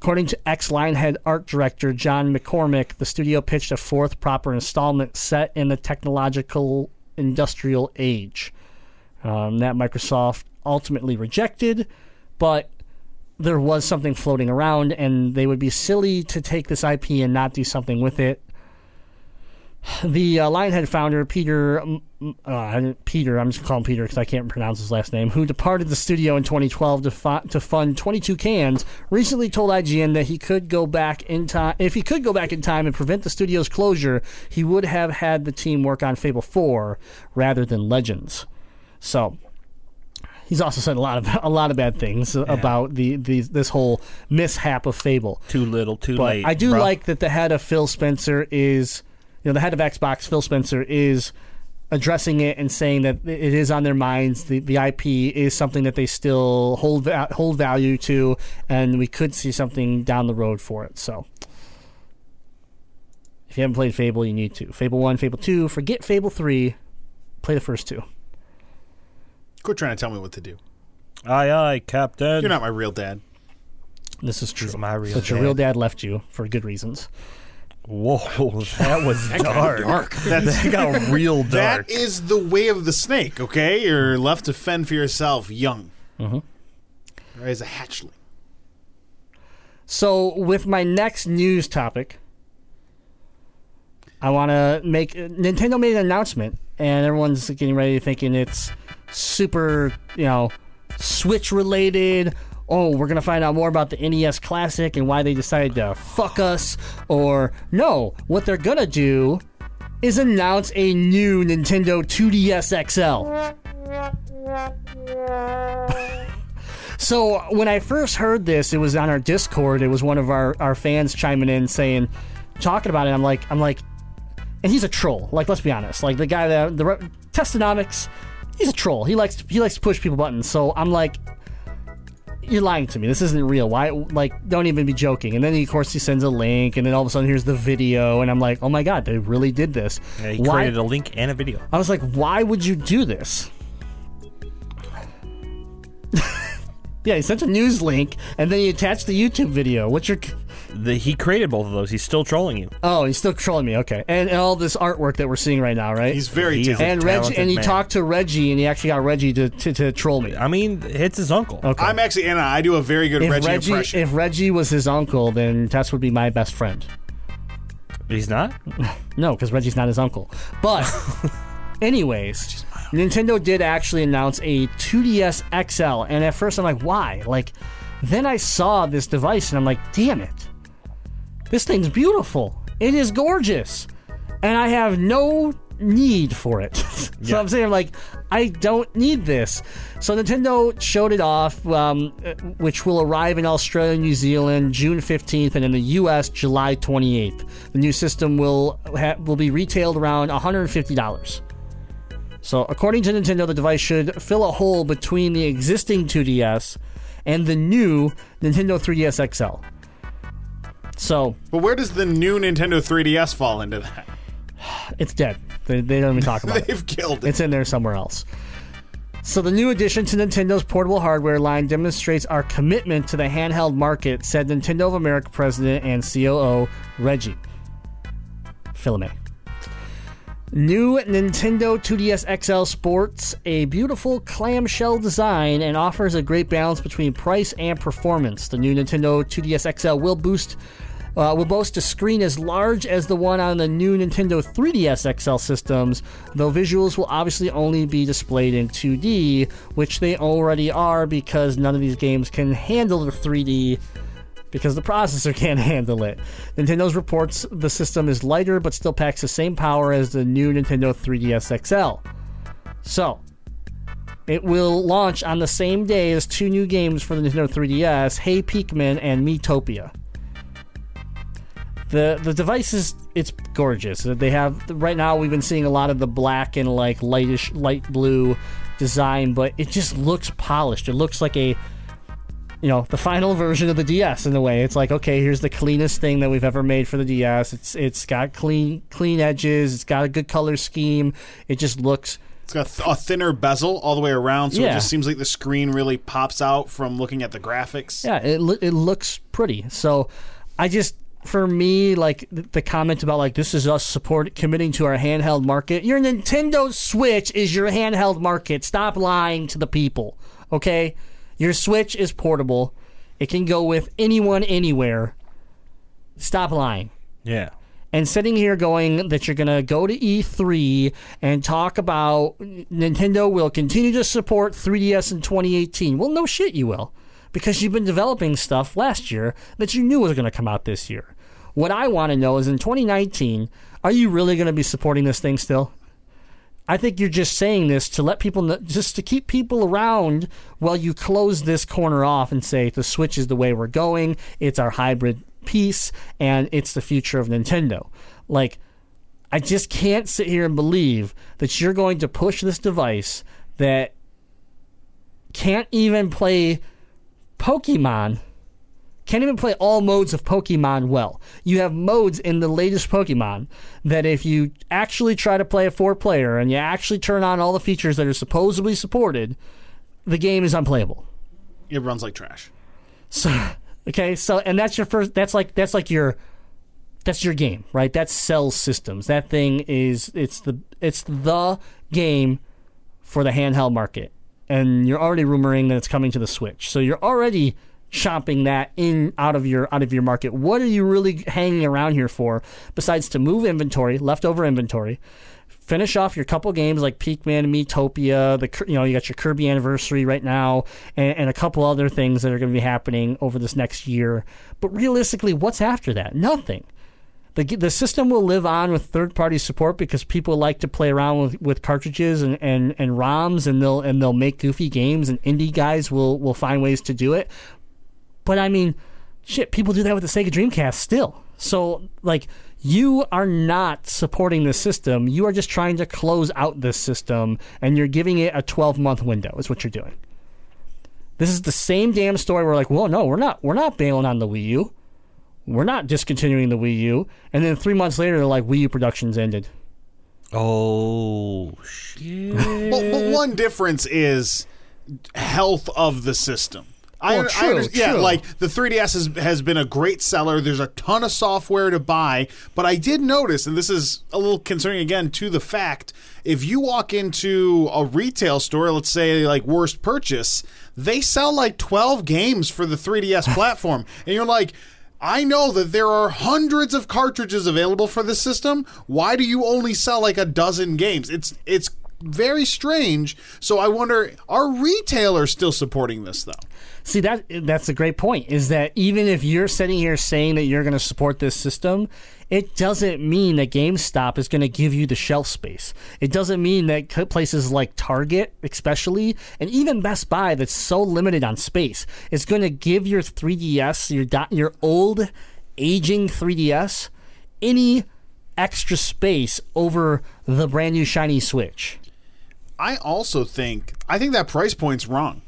According to ex Lionhead art director John McCormack, the studio pitched a fourth proper installment set in the technological industrial age. Um, that Microsoft ultimately rejected, but there was something floating around, and they would be silly to take this IP and not do something with it. The uh, Lionhead founder, Peter, uh, Peter, I'm just calling Peter because I can't pronounce his last name, who departed the studio in 2012 to, fu- to fund 22 Cans, recently told IGN that he could go back in time. If he could go back in time and prevent the studio's closure, he would have had the team work on Fable 4 rather than Legends. So he's also said a lot of a lot of bad things about the, the this whole mishap of Fable. Too little, too But late. I do bro. like that the head of Phil Spencer is, you know, the head of Xbox, Phil Spencer is addressing it and saying that it is on their minds. The the IP is something that they still hold hold value to, and we could see something down the road for it. So. If you haven't played Fable, you need to. Fable 1, Fable 2, forget Fable 3, play the first two. Quit trying to tell me what to do. Aye, aye, Captain. You're not my real dad. This is true. is my real But your dad. real dad left you for good reasons. Whoa, that was dark. That's, That got real dark. that is the way of the snake, okay? You're left to fend for yourself young. Mm-hmm. Or as a hatchling. So, with my next news topic, I want to make Nintendo made an announcement, and everyone's getting ready, thinking it's super, you know, Switch related. Oh, we're gonna find out more about the NES Classic and why they decided to fuck us. Or no, what they're gonna do is announce a new Nintendo 2DS XL. So when I first heard this, it was on our Discord. It was one of our, our fans chiming in saying, talking about it. I'm like, I'm like, and he's a troll. Like, let's be honest. Like the guy that the Testonomics, he's a troll. He likes he likes to push people buttons. So I'm like, you're lying to me. This isn't real. Why? Like, don't even be joking. And then he, of course he sends a link, and then all of a sudden here's the video, and I'm like, oh my god, they really did this. Yeah, he Why- created a link and a video. I was like, why would you do this? yeah, he sent a news link and then he attached the YouTube video. What's your. The, he created both of those. He's still trolling you. Oh, he's still trolling me. Okay. And, and all this artwork that we're seeing right now, right? He's very He talented. and Reggie, and he man. talked to Reggie, and he actually got Reggie to, to, to troll me. I mean, it's his uncle. Okay. I'm actually, Anna, I do a very good if Reggie, Reggie, impression. if Reggie was his uncle, then Tess would be my best friend. He's not. No, because Reggie's not his uncle. But, anyways, Nintendo did actually announce a 2DS XL, and at first I'm like, why? Like, then I saw this device, and I'm like, damn it, this thing's beautiful. It is gorgeous, and I have no need for it. so I'm saying, like, I don't need this. So Nintendo showed it off, um, which will arrive in Australia and New Zealand June 15th, and in the U.S. July 28th. The new system will ha- will be retailed around 150 dollars. So, according to Nintendo, the device should fill a hole between the existing 2DS and the new Nintendo 3DS XL. So, but where does the new Nintendo 3DS fall into that? it's dead. They, they don't even talk about it. They've killed it. It's in there somewhere else. So the new addition to Nintendo's portable hardware line demonstrates our commitment to the handheld market, said Nintendo of America president and COO Reggie Fils-Aimé. New Nintendo 2DS XL sports a beautiful clamshell design and offers a great balance between price and performance. The new Nintendo 2DS XL will boost uh, will boast a screen as large as the one on the new Nintendo 3DS XL systems, though visuals will obviously only be displayed in 2D, which they already are because none of these games can handle the 3D because the processor can't handle it. Nintendo's reports the system is lighter but still packs the same power as the new Nintendo 3DS XL. So, it will launch on the same day as two new games for the Nintendo 3DS, Hey Pikmin and Miitopia. The the device is it's gorgeous. They have right now we've been seeing a lot of the black and like lightish light blue design, but it just looks polished. It looks like a you know the final version of the DS in a way. It's like okay, here's the cleanest thing that we've ever made for the DS. It's it's got clean clean edges. It's got a good color scheme. It just looks It's got th- a thinner bezel all the way around, so it just seems like the screen really pops out from looking at the graphics. Yeah, it it looks pretty. So I just for me like th- the comment about like this is us support committing to our handheld market. Your Nintendo Switch is your handheld market. Stop lying to the people. Okay? Your Switch is portable. It can go with anyone anywhere. Stop lying Yeah. and sitting here going that you're going to go to E3 and talk about Nintendo will continue to support 3DS in 2018. Well, no shit, you will. Because you've been developing stuff last year that you knew was going to come out this year. What I want to know is in 2019, are you really going to be supporting this thing still? I think you're just saying this to let people know, just to keep people around while you close this corner off and say the Switch is the way we're going. It's our hybrid piece, and it's the future of Nintendo. Like, I just can't sit here and believe that you're going to push this device that can't even play Pokemon can't even play all modes of Pokemon well. You have modes in the latest Pokemon that if you actually try to play a four player and you actually turn on all the features that are supposedly supported, the game is unplayable. It runs like trash. So okay, so and that's your first that's like that's like your that's your game, right? That's Cell Systems. That thing is it's the it's the game for the handheld market. And you're already rumoring that it's coming to the Switch. So you're already shopping that in out of your out of your market. What are you really hanging around here for besides to move inventory, leftover inventory, finish off your couple games like Pikmin, Miitopia, the you know you got your Kirby anniversary right now, and, and a couple other things that are going to be happening over this next year. But realistically, what's after that? Nothing. The, the system will live on with third party support because people like to play around with, with cartridges and, and, and ROMs and they'll and they'll make goofy games and indie guys will, will find ways to do it. But I mean, shit, people do that with the Sega Dreamcast still. So, like, you are not supporting the system. You are just trying to close out this system, and you're giving it a 12 month window. Is what you're doing. This is the same damn story. We're like, well, no, we're not. We're not bailing on the Wii U. We're not discontinuing the Wii U. And then three months later, they're like, Wii U productions ended. Oh shit. But, but one difference is health of the system. I, oh, Well, I true, under- yeah, true. like the 3DS has, has been a great seller. There's a ton of software to buy, but I did notice, and this is a little concerning again to the fact, if you walk into a retail store, let's say like Worst Purchase, they sell like 12 games for the 3DS platform, and you're like. I know that there are hundreds of cartridges available for this system. Why do you only sell like a dozen games? It's it's very strange. So I wonder, are retailers still supporting this though? See that that's a great point. Is that even if you're sitting here saying that you're going to support this system, it doesn't mean that GameStop is going to give you the shelf space. It doesn't mean that places like Target, especially, and even Best Buy, that's so limited on space, is going to give your 3DS, your your old, aging 3DS, any extra space over the brand new shiny Switch. I also think I think that price point's wrong.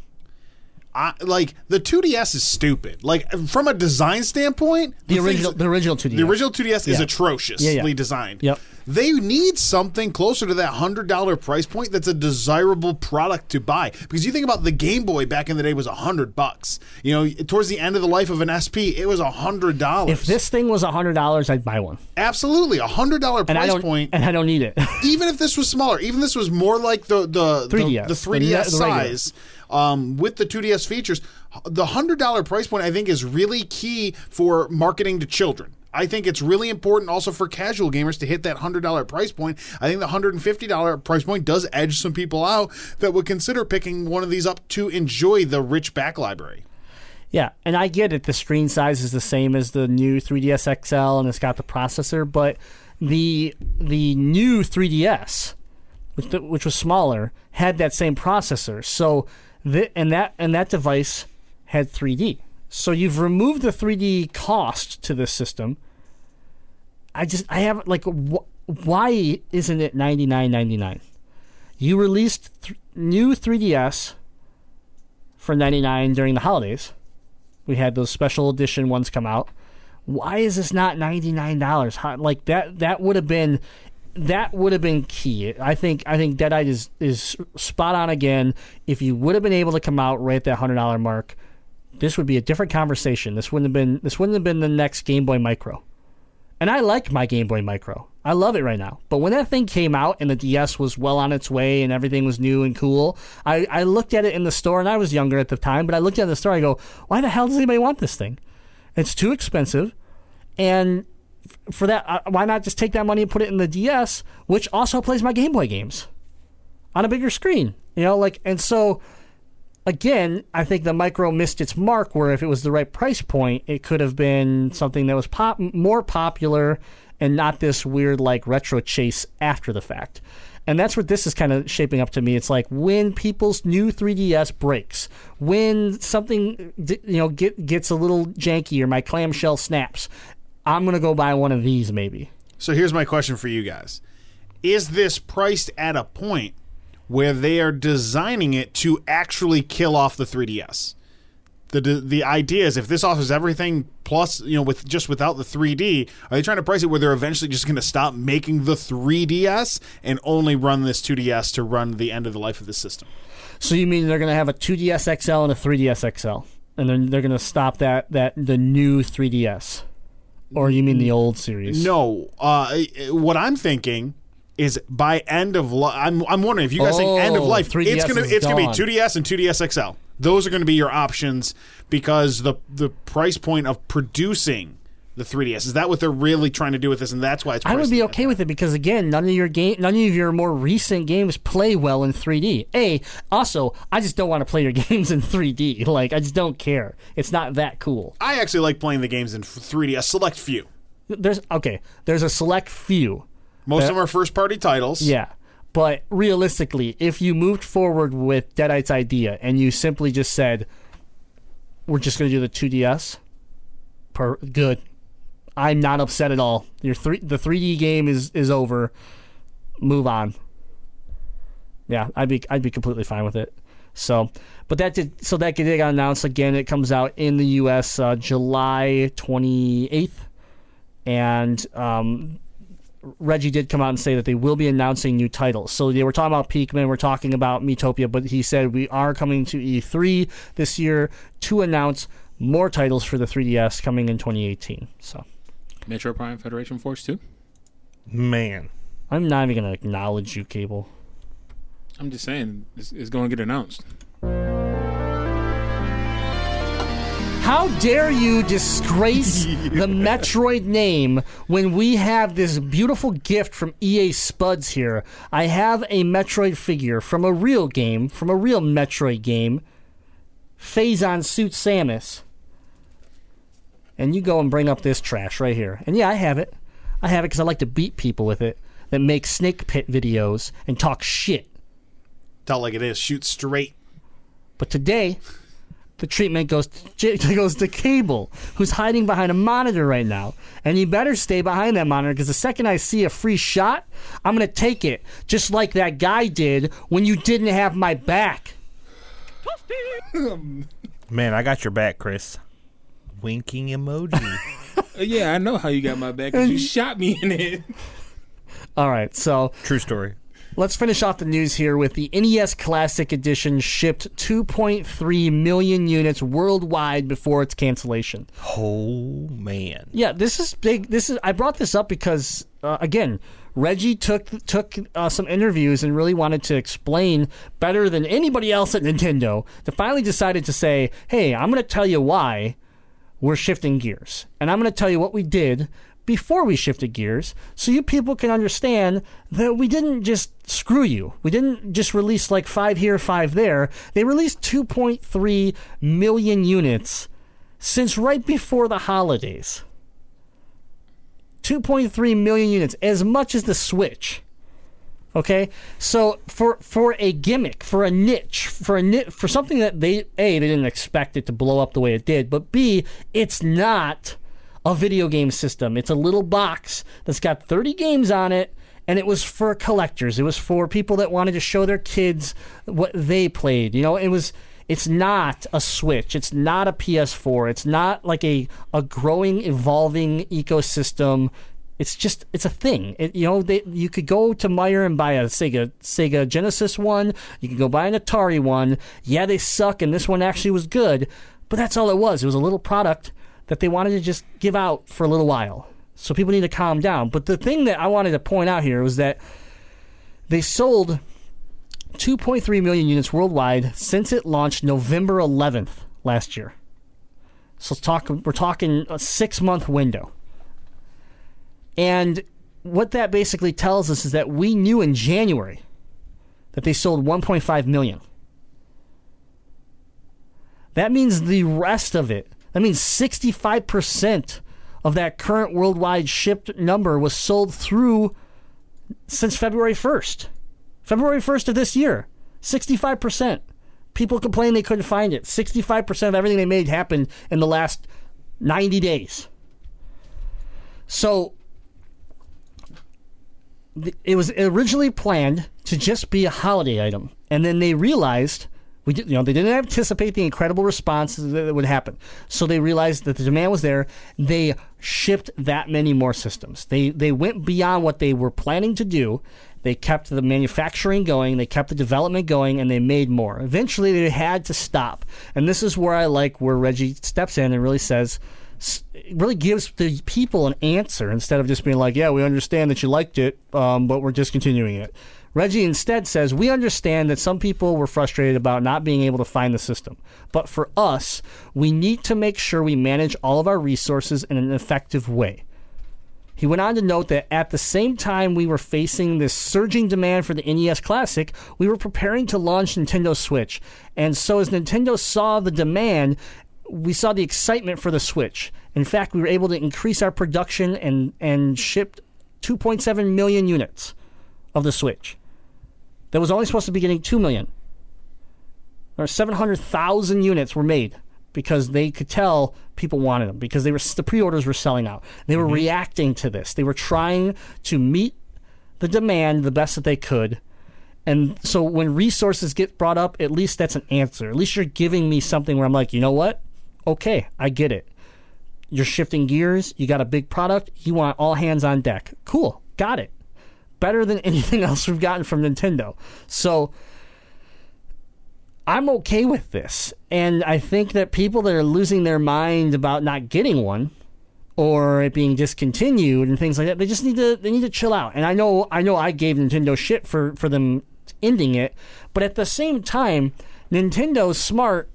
I, like the 2DS is stupid. Like from a design standpoint, The things- original, the original 2DS. the original 2DS is Yeah. atrociously Yeah, yeah. designed. Yep. They need something closer to that hundred dollar price point that's a desirable product to buy. Because you think about the Game Boy back in the day was a hundred bucks. You know, towards the end of the life of an SP, it was a hundred dollars. If this thing was a hundred dollars, I'd buy one, absolutely a hundred dollar and price don't. point, And I don't need it. even if this was smaller, even this was more like the the 3DS, the, the 3DS the the regular. Um, with the 2DS features, the hundred dollar price point I think is really key for marketing to children. I think it's really important also for casual gamers to hit that hundred dollar price point. I think the hundred and fifty dollar price point does edge some people out that would consider picking one of these up to enjoy the rich back library. Yeah, and I get it. The screen size is the same as the new 3DS XL, and it's got the processor. But the the new 3DS, which, which was smaller, had that same processor. So, the, and that and that device had 3D. So you've removed the 3D cost to this system. I just I have like wh- why isn't it 99.99? You released th- new 3DS for 99 during the holidays. We had those special edition ones come out. Why is this not ninety nine dollars? Like that that would have been that would have been key. I think I think Deadite is is spot on again. If you would have been able to come out right at that hundred dollar mark, this would be a different conversation. This wouldn't have been this wouldn't have been the next Game Boy Micro. And I like my Game Boy Micro. I love it right now. But when that thing came out and the DS was well on its way and everything was new and cool, I, I looked at it in the store and I was younger at the time, but I looked at the store. I go, why the hell does anybody want this thing? It's too expensive, and for that, uh, why not just take that money and put it in the DS, which also plays my Game Boy games on a bigger screen? You know, like and so again, I think the micro missed its mark. Where if it was the right price point, it could have been something that was pop more popular and not this weird like retro chase after the fact. And that's what this is kind of shaping up to me. It's like when people's new 3DS breaks, when something you know get, gets a little janky or my clamshell snaps, I'm gonna go buy one of these maybe. So here's my question for you guys: Is this priced at a point where they are designing it to actually kill off the 3DS? The, the idea is if this offers everything plus you know with just without the 3D, are they trying to price it where they're eventually just going to stop making the 3DS and only run this 2DS to run the end of the life of the system? So you mean they're gonna have a 2DS XL and a 3DS XL, and then they're gonna stop that that the new 3DS, or you mean the old series? No, uh, what I'm thinking is by end of life. I'm, I'm wondering if you guys think end of Oh, life, 3DS it's gonna it's gonna be 2DS and 2DS XL. Those are going to be your options because the the price point of producing the 3DS is that what they're really trying to do with this, and that's why it's. I would be okay that. with it because again, none of your game, none of your more recent games play well in 3D. A, also, I just don't want to play your games in 3D. Like, I just don't care. It's not that cool. I actually like playing the games in 3D. A select few. There's okay. There's a select few. Most of them are first party titles. Yeah. But realistically, if you moved forward with Deadite's idea and you simply just said, "We're just going to do the 2DS," per good. I'm not upset at all. Your three the 3D game is is over. Move on. Yeah, I'd be I'd be completely fine with it. So, but that did so that did got announced again. It comes out in the U.S. Uh, July 28th, and um, Reggie did come out and say that they will be announcing new titles. So they were talking about Pikmin, we're talking about Miitopia, but he said we are coming to E3 this year to announce more titles for the 3DS coming in 2018. So Metroid Prime Federation Force 2. Man. I'm not even going to acknowledge you, Cable. I'm just saying, it's, it's going to get announced. How dare you disgrace the Metroid name when we have this beautiful gift from EA Spuds here? I have a Metroid figure from a real game, from a real Metroid game. Phazon Suit Samus. And you go and bring up this trash right here. And yeah, I have it. I have it because I like to beat people with it that make snake pit videos and talk shit. Tell it like it is. Shoot straight. But today, the treatment goes to, goes to Cable, who's hiding behind a monitor right now. And you better stay behind that monitor because the second I see a free shot, I'm going to take it, just like that guy did when you didn't have my back. Man, I got your back, Chris. Winking emoji. Yeah, I know how you got my back 'cause you shot me in it. All right, so True story. let's finish off the news here with the NES Classic Edition shipped 2.3 million units worldwide before its cancellation. Oh man. Yeah, this is big. This is I brought this up because uh, again, Reggie took took uh, some interviews and really wanted to explain better than anybody else at Nintendo. To finally decided to say, "Hey, I'm going to tell you why we're shifting gears, and I'm going to tell you what we did." Before we shifted gears, so you people can understand that we didn't just screw you. We didn't just release like five here, five there. They released 2.3 million units since right before the holidays. 2.3 million units, as much as the Switch. Okay, so for for a gimmick, for a niche, for a ni- for something that they a they didn't expect it to blow up the way it did, but b it's not a video game system. It's a little box that's got 30 games on it, and it was for collectors. It was for people that wanted to show their kids what they played. You know, it was. It's not a Switch. It's not a PS4. It's not like a, a growing, evolving ecosystem It's just it's a thing. It, you know, they, you could go to Meijer and buy a Sega Sega Genesis one. You could go buy an Atari one. Yeah, they suck, and this one actually was good, but that's all it was. It was a little product that they wanted to just give out for a little while. So people need to calm down. But the thing that I wanted to point out here was that they sold 2.3 million units worldwide since it launched November 11th last year. So talk, we're talking a six month window. And what that basically tells us is that we knew in January that they sold 1.5 million. That means the rest of it, that means 65% of that current worldwide shipped number was sold through since February 1st. February 1st of this year, 65%. People complained they couldn't find it. 65% of everything they made happened in the last 90 days. So it was originally planned to just be a holiday item, and then they realized we did, you know they didn't anticipate the incredible response that would happen. So they realized that the demand was there. They shipped that many more systems. They they went beyond what they were planning to do. They kept the manufacturing going, they kept the development going, and they made more. Eventually, they had to stop. And this is where I like where Reggie steps in and really says, really gives the people an answer instead of just being like, yeah, we understand that you liked it, um, but we're discontinuing it. Reggie instead says, We understand that some people were frustrated about not being able to find the system. But for us, we need to make sure we manage all of our resources in an effective way. He went on to note that at the same time we were facing this surging demand for the NES Classic, we were preparing to launch Nintendo Switch. And so as Nintendo saw the demand, we saw the excitement for the Switch. In fact, we were able to increase our production and, and shipped 2.7 million units of the Switch. That was only supposed to be getting 2 million. Or 700,000 units were made because they could tell people wanted them because they were the pre-orders were selling out. They were mm-hmm. reacting to this. They were trying to meet the demand the best that they could. And so when resources get brought up, at least that's an answer. At least you're giving me something where I'm like, you know what? Okay, I get it. You're shifting gears. You got a big product. You want all hands on deck. Cool. Got it. Better than anything else we've gotten from Nintendo. So I'm okay with this. And I think that people that are losing their mind about not getting one or it being discontinued and things like that, they just need to they need to chill out. And I know I know I gave Nintendo shit for for them ending it, but at the same time, Nintendo's smart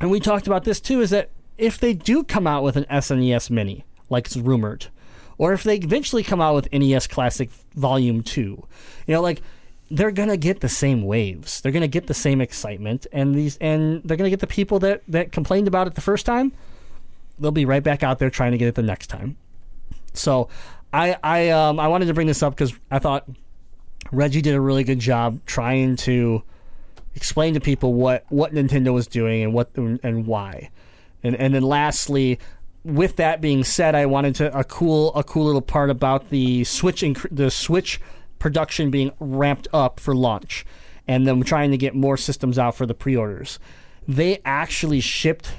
and we talked about this too is that if they do come out with an SNES mini like it's rumored or if they eventually come out with NES Classic Volume 2, you know like they're gonna get the same waves. They're gonna get the same excitement, and these and they're gonna get the people that that complained about it the first time. They'll be right back out there trying to get it the next time. So, I I um I wanted to bring this up because I thought Reggie did a really good job trying to explain to people what what Nintendo was doing and what and why. And and then lastly, with that being said, I wanted to a cool a cool little part about the Switch inc- the Switch production being ramped up for launch and them trying to get more systems out for the pre-orders. They actually shipped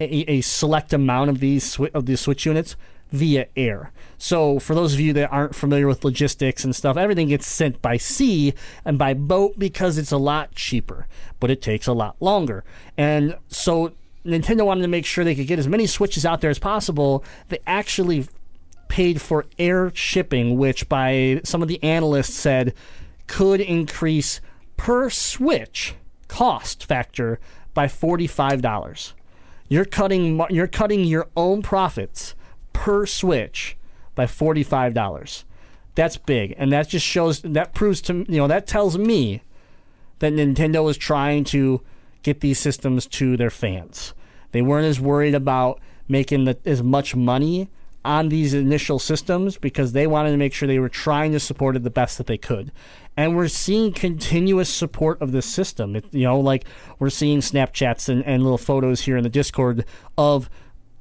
a, a select amount of these of these Switch units via air. So for those of you that aren't familiar with logistics and stuff, everything gets sent by sea and by boat because it's a lot cheaper, but it takes a lot longer. And so Nintendo wanted to make sure they could get as many Switches out there as possible. They actually paid for air shipping, which by some of the analysts said could increase per Switch cost factor by forty-five dollars. You're cutting you're cutting your own profits per Switch by forty-five dollars. That's big, and that just shows that proves to you know that tells me that Nintendo is trying to get these systems to their fans. They weren't as worried about making the, as much money on these initial systems because they wanted to make sure they were trying to support it the best that they could. And we're seeing continuous support of this system. It, you know, like we're seeing Snapchats and, and little photos here in the Discord of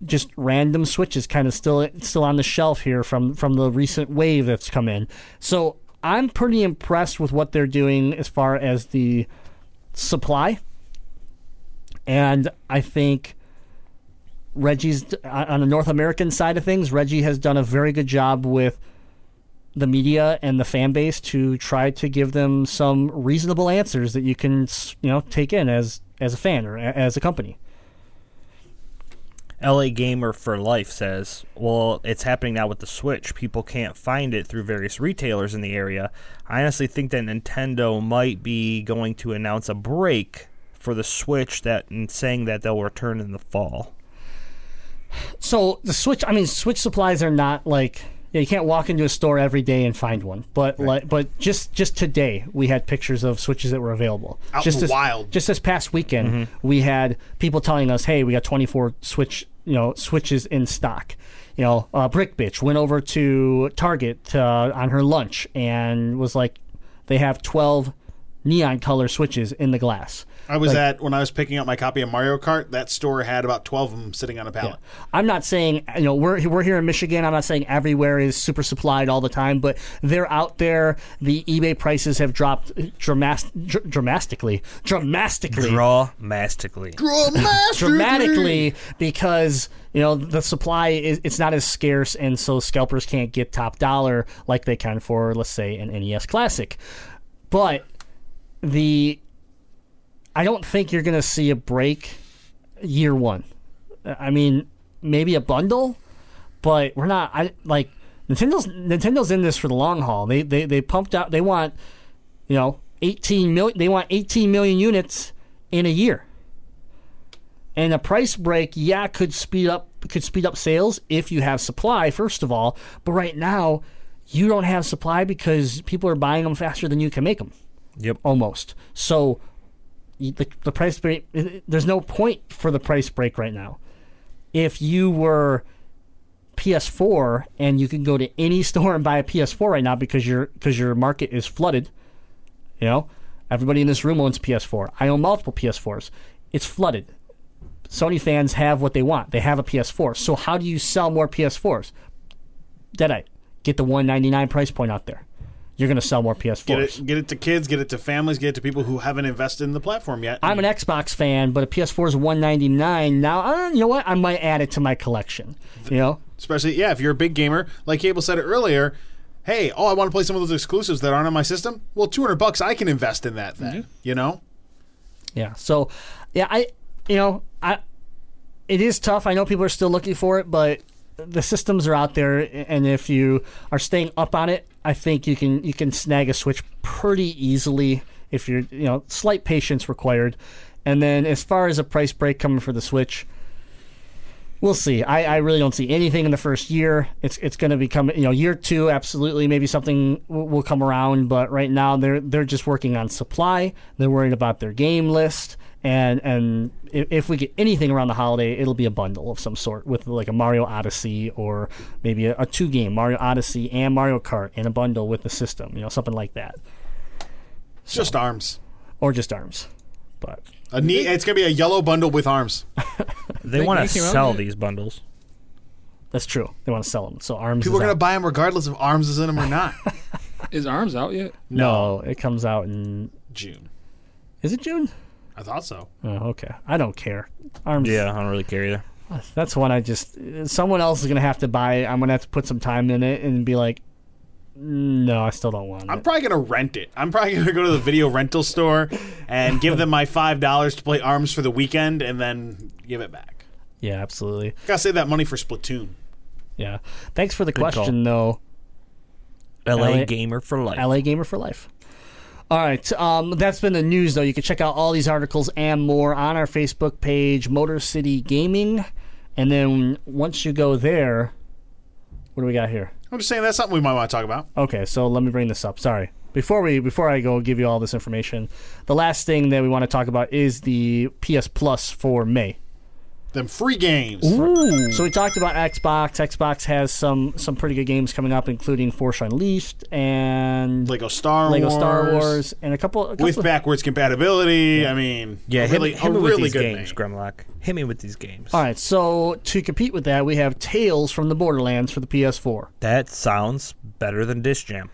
just random switches kind of still still on the shelf here from from the recent wave that's come in. So I'm pretty impressed with what they're doing as far as the supply. And I think Reggie's on the North American side of things. Reggie has done a very good job with the media and the fan base to try to give them some reasonable answers that you can you know take in as as a fan or as a company. LA Gamer for Life says, "Well, it's happening now with the Switch. People can't find it through various retailers in the area. I honestly think that Nintendo might be going to announce a break for the Switch that and saying that they'll return in the fall." So the Switch, I mean, Switch supplies are not like yeah, you can't walk into a store every day and find one. But like, but just just today we had pictures of Switches that were available. Out just in this, wild. Just this past weekend, mm-hmm. we had people telling us, "Hey, we got 24 Switch, you know, Switches in stock." You know, uh, Brick Bitch went over to Target uh, on her lunch and was like, "They have 12 neon color Switches in the glass." I was Like- at when I was picking up my copy of Mario Kart. That store had about twelve of them sitting on a pallet. I'm not saying you know we're we're here in Michigan. I'm not saying everywhere is super supplied all the time, but they're out there. The eBay prices have dropped dramas- dr- dramatically, dramatically, Dramatically. dramatically because you know the supply is it's not as scarce, and so scalpers can't get top dollar like they can for let's say an NES Classic. But the I don't think you're going to see a break year one. I mean, maybe a bundle, but we're not. I like Nintendo's. Nintendo's in this for the long haul. They they they pumped out. They want you know 18 million. They want 18 million units in a year. And a price break, yeah, could speed up could speed up sales if you have supply. First of all, but right now you don't have supply because people are buying them faster than you can make them Yep. almost. So the, the price break, there's no point for the price break right now. If you were PS4 and you can go to any store and buy a PS4 right now because your because your market is flooded, you know, everybody in this room owns PS4. I own multiple PS4s. It's flooded. Sony fans have what they want. They have a PS4. So how do you sell more PS4s? Deadite, get the 199 price point out there. You're going to sell more PS4s. Get it, get it to kids, get it to families, get it to people who haven't invested in the platform yet. I'm an Xbox fan, but a PS4 is 199 now. Uh, you know what? I might add it to my collection. You know, Especially, yeah, if you're a big gamer, like Cable said it earlier. Hey, oh, I want to play some of those exclusives that aren't on my system. Well, 200 bucks, I can invest in that. Then, you know, yeah. So, yeah, I, you know, I, it is tough. I know people are still looking for it, but the systems are out there, and if you are staying up on it, I think you can you can snag a Switch pretty easily. If you're, you know, slight patience required. And then as far as a price break coming for the Switch, We'll see. I, I really don't see anything in the first year. It's it's going to be coming. you know year two absolutely maybe something will, will come around, but right now they're they're just working on supply. They're worried about their game list, and and if, if we get anything around the holiday, it'll be a bundle of some sort with like a Mario Odyssey or maybe a, a two game Mario Odyssey and Mario Kart in a bundle with the system, you know something like that, it's just arms. or just arms. But A neat, it's gonna be a yellow bundle with arms. They They- want to came out sell with these bundles. that's true. They want to sell them, so arms. People is are gonna out. buy them regardless of arms is in them or not. Is Arms out yet? No, it comes out in. June, Is it June? I thought so. Oh, okay. I don't care. Arms. Yeah, I don't really care either. That's one I just. Someone else is gonna have to buy. it. I'm gonna have to put some time in it and be like, no, I still don't want it. I'm it. probably gonna rent it. I'm probably gonna go to the video rental store and give them my five dollars to play arms for the weekend, and then give it back. yeah, absolutely. Gotta save that money for Splatoon. Yeah. Thanks for the call. question, though. LA, LA Gamer for life. LA Gamer for Life. All right, um, that's been the news, though. You can check out all these articles and more on our Facebook page, Motor City Gaming. And then once you go there, what do we got here? I'm just saying that's something we might want to talk about. Okay, so let me bring this up. Sorry. Before we before I go give you all this information, the last thing that we want to talk about is the PS Plus for May. Them free games. So we talked about Xbox. Xbox has some some pretty good games coming up, including Force Unleashed and Lego Star Lego Wars. Star Wars, and a couple, a couple with backwards compatibility. I mean, yeah, a hit, really, me- hit a me with really these good games, name. Grimlock. Hit me with these games. All right, so to compete with that, we have Tales from the Borderlands for the PS4. That sounds better than Disc Jam.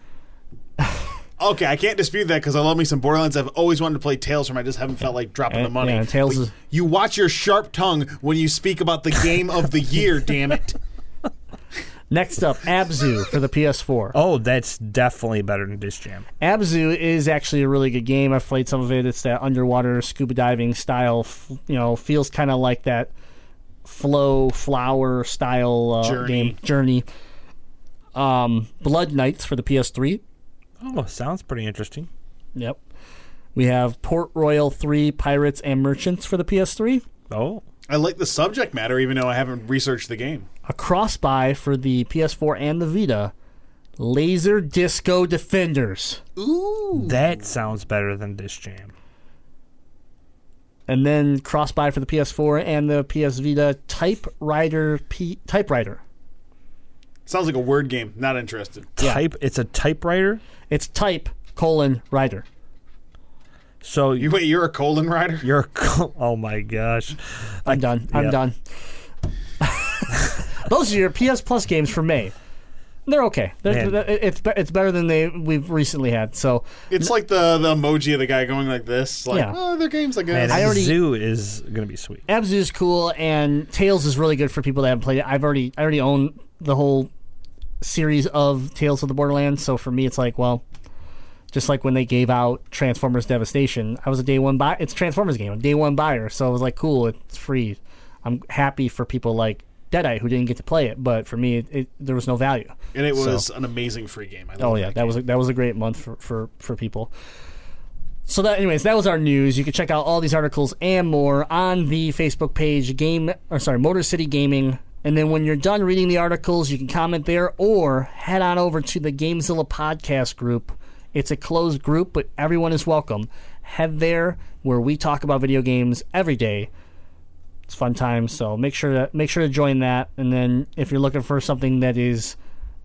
Okay, I can't dispute that because I love me some Borderlands. I've always wanted to play Tales from. I just haven't felt like dropping the money. yeah, Tales is- You watch your sharp tongue when you speak about the game of the year. damn it! Next up, Abzu for the PS4. Oh, that's definitely better than Disc Jam. Abzu is actually a really good game. I've played some of it. It's that underwater scuba diving style. f- You know, feels kind of like that flow flower style uh, Journey. game journey. Um, Blood Knights for the PS3. Oh, sounds pretty interesting. Yep. We have Port Royale 3 Pirates and Merchants for the PS3. Oh, I like the subject matter, even though I haven't researched the game. A cross buy for the PS4 and the Vita. Laser Disco Defenders. Ooh. That sounds better than Disc Jam. And then cross buy for the PS4 and the PS Vita Typewriter P- Typewriter. Sounds like a word game. Not interested. Yeah. Type. It's a typewriter. It's type colon writer. So You you, wait, you're a colon rider. you're. a co- Oh my gosh. I'm done. I'm yeah. done. Those are your PS Plus games for May. They're okay. They're, Man. it's be- it's better than they we've recently had. So It's like the the emoji of the guy going like this. Like, Yeah. oh, their games like Man, this. I already- Zoo is gonna be sweet. Abzu is cool, and Tales is really good for people that haven't played it. I've already I already own the whole series of Tales of the Borderlands, so for me, it's like well, just like when they gave out Transformers Devastation, I was a day one buy. It's a Transformers game, a day one buyer, so I was like, cool, it's free. I'm happy for people like Deadeye who didn't get to play it, but for me, it, it, there was no value. and it So- was an amazing free game. I Oh yeah, that was a, that was a great month for for for people. So that, anyways, that was our news. You can check out all these articles and more on the Facebook page, Game or sorry, Motor City Gaming. And then when you're done reading the articles, you can comment there or head on over to the Gamezilla podcast group. It's a closed group, but everyone is welcome. Head there where we talk about video games every day. It's fun times, so make sure to make sure to join that. And then if you're looking for something that is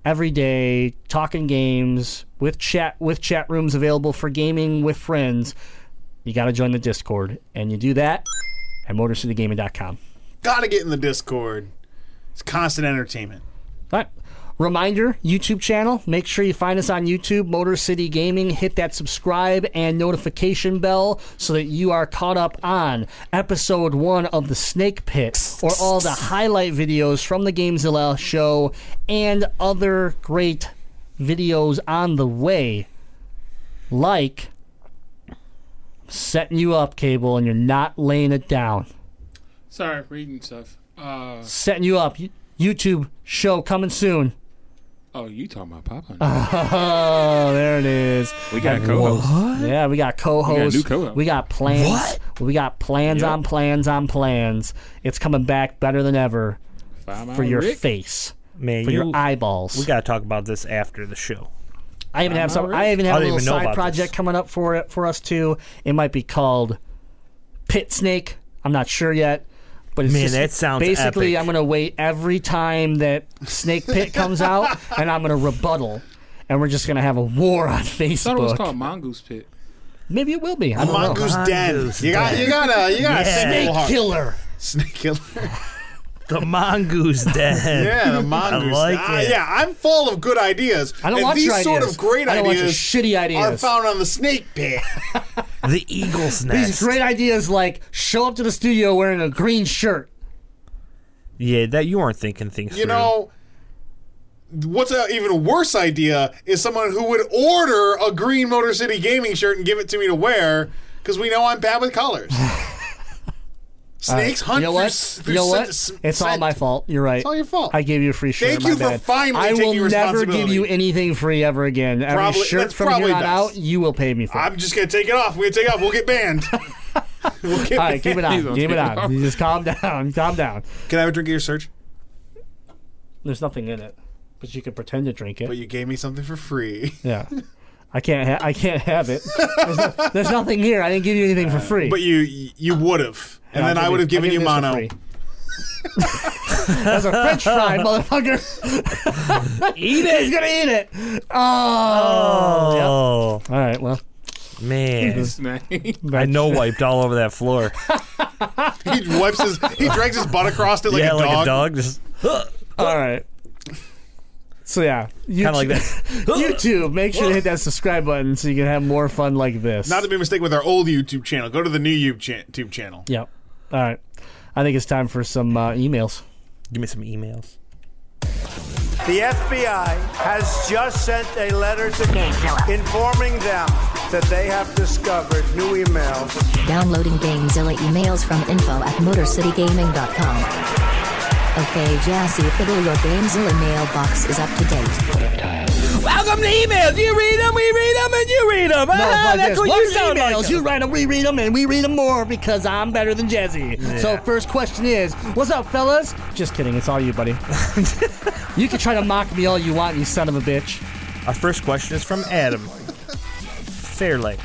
every day talking games with chat with chat rooms available for gaming with friends you got to join the discord and you do that at motorcitygaming.com Gotta get in the Discord. It's constant entertainment. all right reminder youtube channel make sure you find us on youtube motor city gaming hit that subscribe and notification bell so that you are caught up on episode one of the snake pit or all the highlight videos from the gamezilla show and other great videos on the way like setting you up cable and you're not laying it down Sorry, reading stuff. Uh, setting you up youtube show coming soon oh, you talking about Papa? Oh, there it is. we got a co-host. Yeah, we got co-hosts. new co-host. We got plans. What? We got plans Yep. on plans on plans. It's coming back better than ever Five for your Rick. face, Man, for you, your eyeballs. we gotta talk about this after the show. I even have some. Alright. I even have I a little side project this. coming up for it for us too. It might be called Pit Snake. I'm not sure yet. But it's Man, just- that sounds basically epic. I'm gonna wait every time that Snake Pit comes out, and I'm gonna rebuttal, and we're just gonna have a war on Facebook. I thought it was called Mongoose Pit. Maybe it will be. I don't know. Mongoose Den. Mongoose You got, you gotta, you gotta Yeah. a Snake little. Killer. Snake killer. The mongoose den. Yeah, the mongoose. I like Ah, it. yeah, I'm full of good ideas. I don't and want these your sort ideas. of great I don't want your shitty ideas are found on the snake pit. The eagle's These great ideas like show up to the studio wearing a green shirt. Yeah, that you weren't thinking things you through. know, what's an even worse idea is someone who would order a green Motor City Gaming shirt and give it to me to wear because we know I'm bad with colors. Snakes hunt You know through what? s- You know what? s- It's all my fault. You're right. It's all your fault. I gave you a free shirt. Thank you for bad. finally I will never give you anything free ever again. Every Probably- shirt from here on best. out, you will pay me for. I'm just gonna take it off. We're gonna take it off. We'll get banned. we'll get all right, keep it on. Keep it on. You just calm down. Calm down. Can I have a drink of your search? There's nothing in it, but you can pretend to drink it. But you gave me something for free. yeah. I can't. Ha- I can't have it. There's, no- there's nothing here. I didn't give you anything for free. But you you would have, and I'll then I would have given you mono. That's a French fry, motherfucker. eat it. He's gonna eat it. Oh. Oh, All right. Well, man. Snake. I know wiped all over that floor. He wipes his, he drags his butt across it like yeah, a like dog. a dog. Just all right. So yeah, Kind of like that. YouTube, make sure to hit that subscribe button so you can have more fun like this. Not to be mistaken with our old YouTube channel. Go to the new YouTube channel. Yep. All right. I think it's time for some uh, emails. Give me some emails. The FBI has just sent a letter to Gamezilla. informing them that they have discovered new emails Downloading Gamezilla emails from info at MotorCityGaming.com. Okay, Jassy Fiddle, your Gamezilla mailbox is up to date. Welcome to emails. You read them, we read them, and you read them. No, ah, that's there's what you sound emails. like. you write them, we read them, and we read them more because I'm better than Jazzy. So first question is, what's up, fellas? Just kidding. It's all you, buddy. you can try to mock me all you want, you son of a bitch. Our first question is from Adam. Fairlake.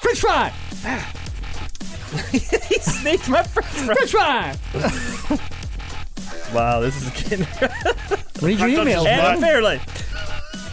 French fry. he snaked my friend. French fry. Wow, this is getting. Read your emails, Adam bud.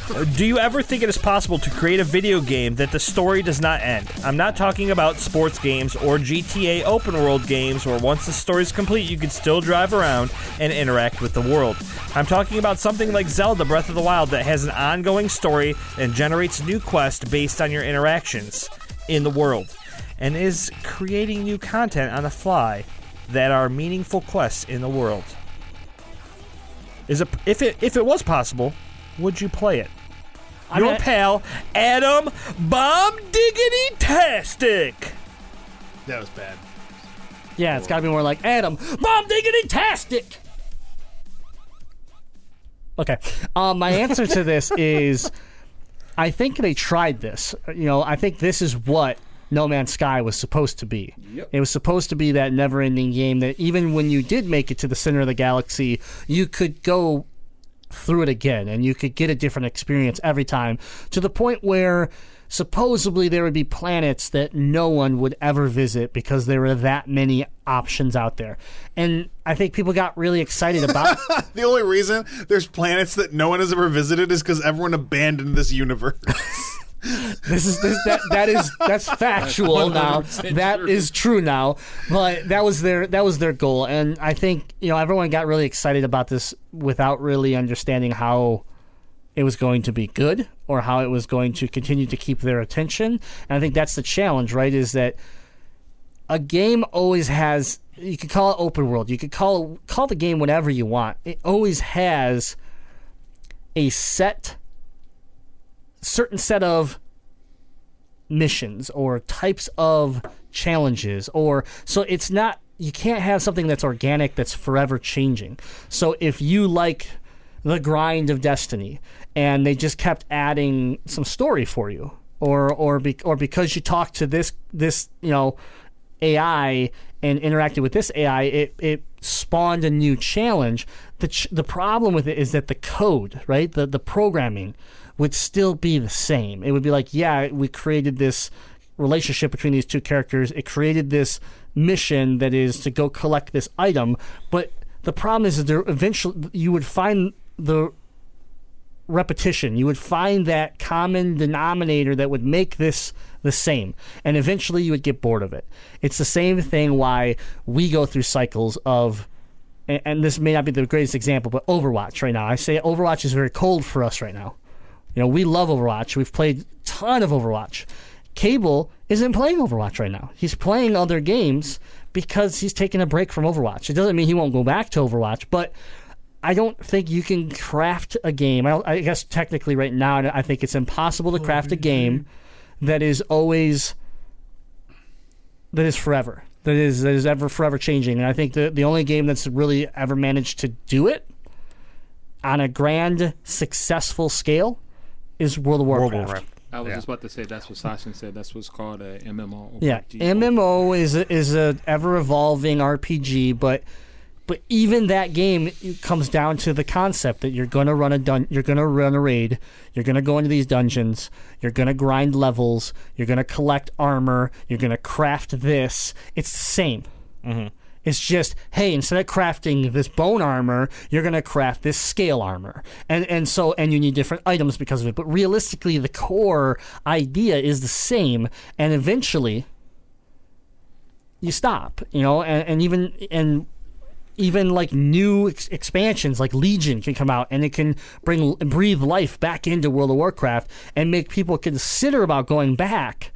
Uh, Do you ever think it is possible to create a video game that the story does not end? I'm not talking about sports games or GTA open world games where once the story is complete, you can still drive around and interact with the world. I'm talking about something like Zelda Breath of the Wild that has an ongoing story and generates new quests based on your interactions in the world and is creating new content on the fly that are meaningful quests in the world. Is it if it if it was possible, would you play it? I Your mean, pal Adam Bomb Diggity Tastic. That was bad. Yeah, it's got to be more like Adam. Bomb diggity tastic. Okay. Um, my answer to this is I think they tried this. You know, I think this is what No Man's Sky was supposed to be. It was supposed to be that never ending game that even when you did make it to the center of the galaxy, you could go through it again and you could get a different experience every time to the point where supposedly there would be planets that no one would ever visit because there were that many options out there. And I think people got really excited about The only reason there's planets that no one has ever visited is because everyone abandoned this universe. this is this, that that is that's factual now. 100% That true. is true now. But that was their that was their goal and I think, you know, everyone got really excited about this without really understanding how it was going to be good or how it was going to continue to keep their attention. And I think that's the challenge, right? Is that a game always has you could call it open world. You could call call the game whatever you want. It always has a set certain set of missions or types of challenges or so it's not you can't have something that's organic that's forever changing. So if you like the grind of Destiny and they just kept adding some story for you or or be, or because you talked to this this you know AI and interacted with this AI, it, it spawned a new challenge. The ch- the problem with it is that the code, right, the the programming, would still be the same. It would be like, yeah, we created this relationship between these two characters. It created this mission that is to go collect this item, but the problem is that there eventually you would find the repetition. You would find that common denominator that would make this the same. And eventually you would get bored of it. It's the same thing why we go through cycles of and, and this may not be the greatest example, but Overwatch right now. I say Overwatch is very cold for us right now. You know, we love Overwatch. We've played a ton of Overwatch. Cable isn't playing Overwatch right now. He's playing other games because he's taking a break from Overwatch. It doesn't mean he won't go back to Overwatch, but I don't think you can craft a game. I, I guess technically, right now, I think it's impossible to craft a game that is always that is forever. That is that is ever forever changing. And I think the the only game that's really ever managed to do it on a grand successful scale is World of World of Warcraft. Warcraft. I was Yeah. just about to say that's what Sasha said. That's what's called a MMO. Yeah, RPG. MMO is a, is a ever evolving RPG, but but even that game comes down to the concept that you're going to run a dun- you're going to run a raid, you're going to go into these dungeons, you're going to grind levels, you're going to collect armor, you're going to craft this. It's the same. Mm-hmm. It's just, hey, instead of crafting this bone armor, you're gonna craft this scale armor, and and so and you need different items because of it. But realistically, the core idea is the same, and eventually, you stop. You know, and, and even and even like new ex- expansions like Legion can come out and it can bring breathe life back into World of Warcraft and make people consider about going back.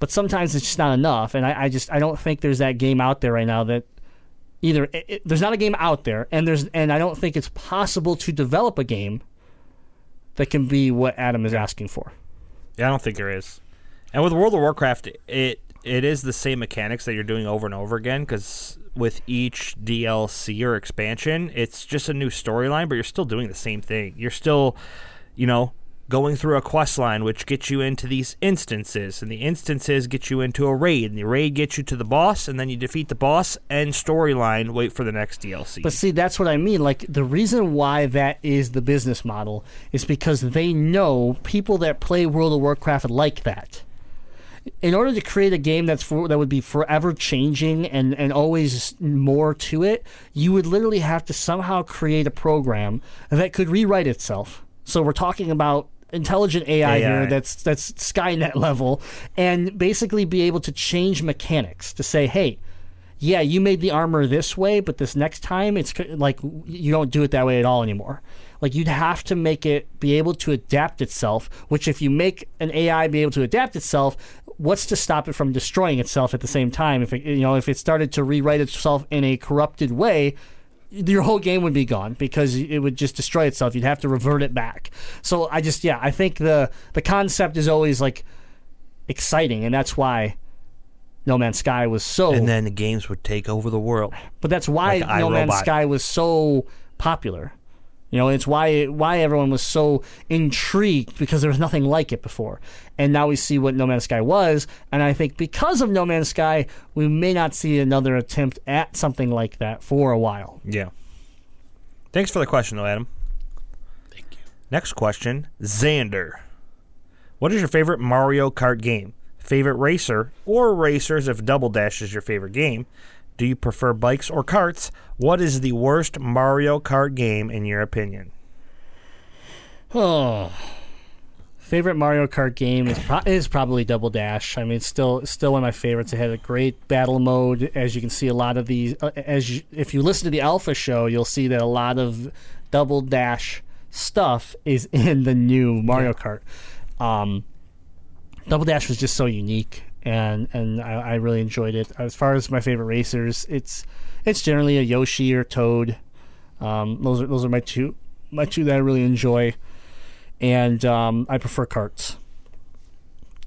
But sometimes it's just not enough, and I, I just I don't think there's that game out there right now that either it, it- there's not a game out there, and there's and I don't think it's possible to develop a game that can be what Adam is asking for. Yeah, I don't think there is. And with World of Warcraft, it it is the same mechanics that you're doing over and over again because with each DLC or expansion, it's just a new storyline, but you're still doing the same thing. You're still, you know, going through a quest line which gets you into these instances, and the instances get you into a raid, and the raid gets you to the boss, and then you defeat the boss, and storyline, wait for the next DLC. But see, that's what I mean. Like the reason why that is the business model is because they know people that play World of Warcraft like that. In order to create a game that's for, that would be forever changing and, and always more to it, you would literally have to somehow create a program that could rewrite itself. So we're talking about intelligent AI, AI. here that's that's Skynet level, and basically be able to change mechanics to say, hey, yeah, you made the armor this way, but this next time it's like you don't do it that way at all anymore. Like you'd have to make it be able to adapt itself, which if you make an AI be able to adapt itself, what's to stop it from destroying itself at the same time? If it, you know, if it started to rewrite itself in a corrupted way, your whole game would be gone because it would just destroy itself. You'd have to revert it back. So I just yeah, I think the the concept is always like exciting, and that's why No Man's Sky was so. and then the games would take over the world. But that's why Like No Man's. Sky was so popular. You know, it's why why everyone was so intrigued because there was nothing like it before. And now we see what No Man's Sky was, and I think because of No Man's Sky, we may not see another attempt at something like that for a while. Yeah. Thanks for the question, though, Adam. Thank you. Next question Xander. What is your favorite Mario Kart game? Favorite racer or racers if Double Dash is your favorite game? Do you prefer bikes or carts? What is the worst Mario Kart game in your opinion? Oh. Favorite Mario Kart game is pro- is probably Double Dash. I mean, it's still still one of my favorites. It had a great battle mode, as you can see. A lot of these, uh, as you, if you listen to the Alpha show, you'll see that a lot of Double Dash stuff is in the new Mario Kart. Um, Double Dash was just so unique, and and I, I really enjoyed it. As far as my favorite racers, it's it's generally a Yoshi or Toad. Um, those are those are my two my two that I really enjoy, and um, I prefer carts.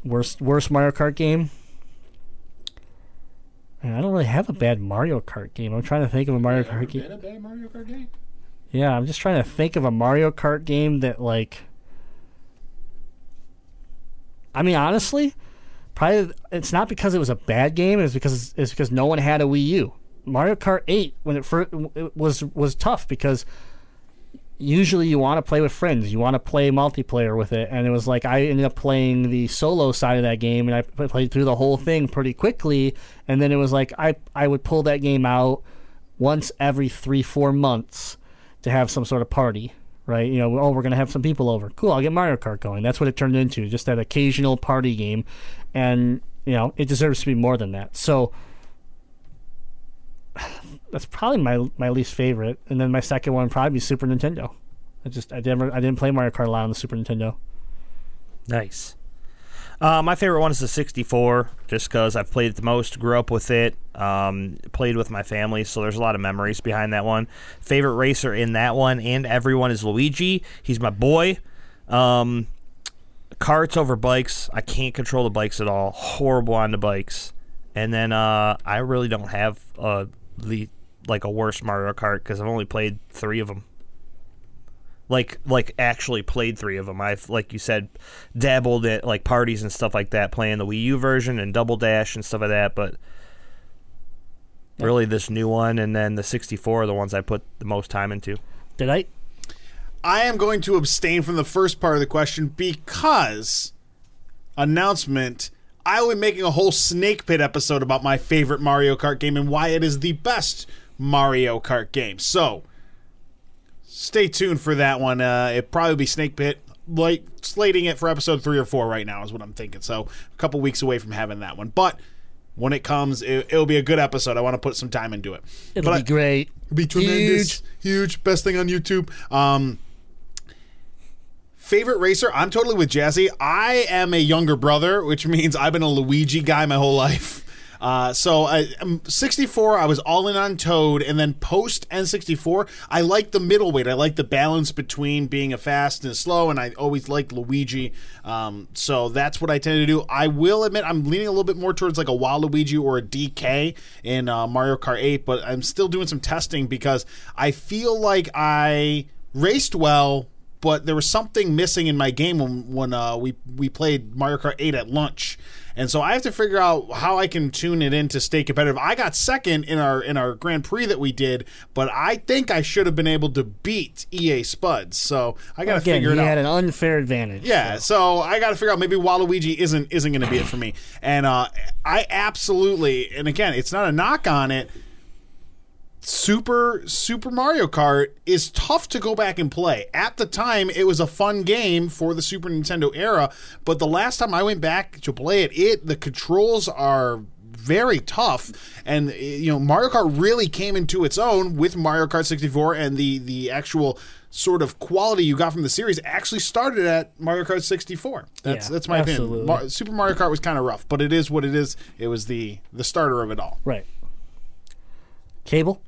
Worst worst Mario Kart game. Man, I don't really have a bad Mario Kart game. I'm trying to think of a Mario Kart game. A bad Mario Kart game? Yeah, I'm just trying to think of a Mario Kart game that like I mean honestly, probably it's not because it was a bad game, it's because it's because no one had a Wii U. Mario Kart 8 when it first it was was tough because usually you want to play with friends, you want to play multiplayer with it, and it was like I ended up playing the solo side of that game, and I played through the whole thing pretty quickly, and then it was like I I would pull that game out once every three four months to have some sort of party, right? You know, oh we're gonna have some people over, cool, I'll get Mario Kart going. That's what it turned into, just that occasional party game, and you know it deserves to be more than that. So that's probably my my least favorite, and then my second one probably be Super Nintendo. I just I never I didn't play Mario Kart a lot on the Super Nintendo. Nice. Uh, my favorite one is the 64, just because I've played it the most, grew up with it, um, played with my family, so there's a lot of memories behind that one. Favorite racer in that one and everyone is Luigi. He's my boy. Um, carts over bikes. I can't control the bikes at all. Horrible on the bikes. And then uh, I really don't have uh, the like a worse Mario Kart because I've only played three of them like like actually played three of them. I've like you said dabbled at like parties and stuff like that, playing the Wii U version and Double Dash and stuff like that. But really, this new one and then the 64 are the ones I put the most time into. Did I? I am going to abstain from the first part of the question because announcement. I will be making a whole Snake Pit episode about my favorite Mario Kart game and why it is the best Mario Kart game. So, stay tuned for that one. Uh, it probably be Snake Pit. Like slating it for episode three or four right now is what I'm thinking. So, a couple weeks away from having that one. But when it comes. It, it'll be a good episode. I want to put some time into it. It'll But be I- great. It'll be tremendous, huge, best thing on YouTube. Um, favorite racer? I'm totally with Jazzy. I am a younger brother, which means I've been a Luigi guy my whole life. Uh, so I, um, 64, I was all in on Toad, and then post N64, I like the middleweight. I like the balance between being a fast and a slow, and I always liked Luigi. Um, so that's what I tend to do. I will admit I'm leaning a little bit more towards like a Waluigi or a DK in uh, Mario Kart 8, but I'm still doing some testing because I feel like I raced well, but there was something missing in my game when when uh, we we played Mario Kart 8 at lunch. And so I have to figure out how I can tune it in to stay competitive. I got second in our in our Grand Prix that we did, but I think I should have been able to beat EA Spuds. So I got to figure he it out. had an unfair advantage. Yeah, so I got to figure out maybe Waluigi isn't isn't going to be it for me, and uh, I absolutely and again, it's not a knock on it. Super Super Mario Kart is tough to go back and play. At the time, it was a fun game for the Super Nintendo era, but the last time I went back to play it, it the controls are very tough and uh, you know Mario Kart really came into its own with Mario Kart 64 and the the actual sort of quality you got from the series actually started at Mario Kart 64. That's Yeah, that's my absolutely. opinion. Mar- Super Mario Kart was kind of rough, but it is what it is. It was the the starter of it all. Right. Cable?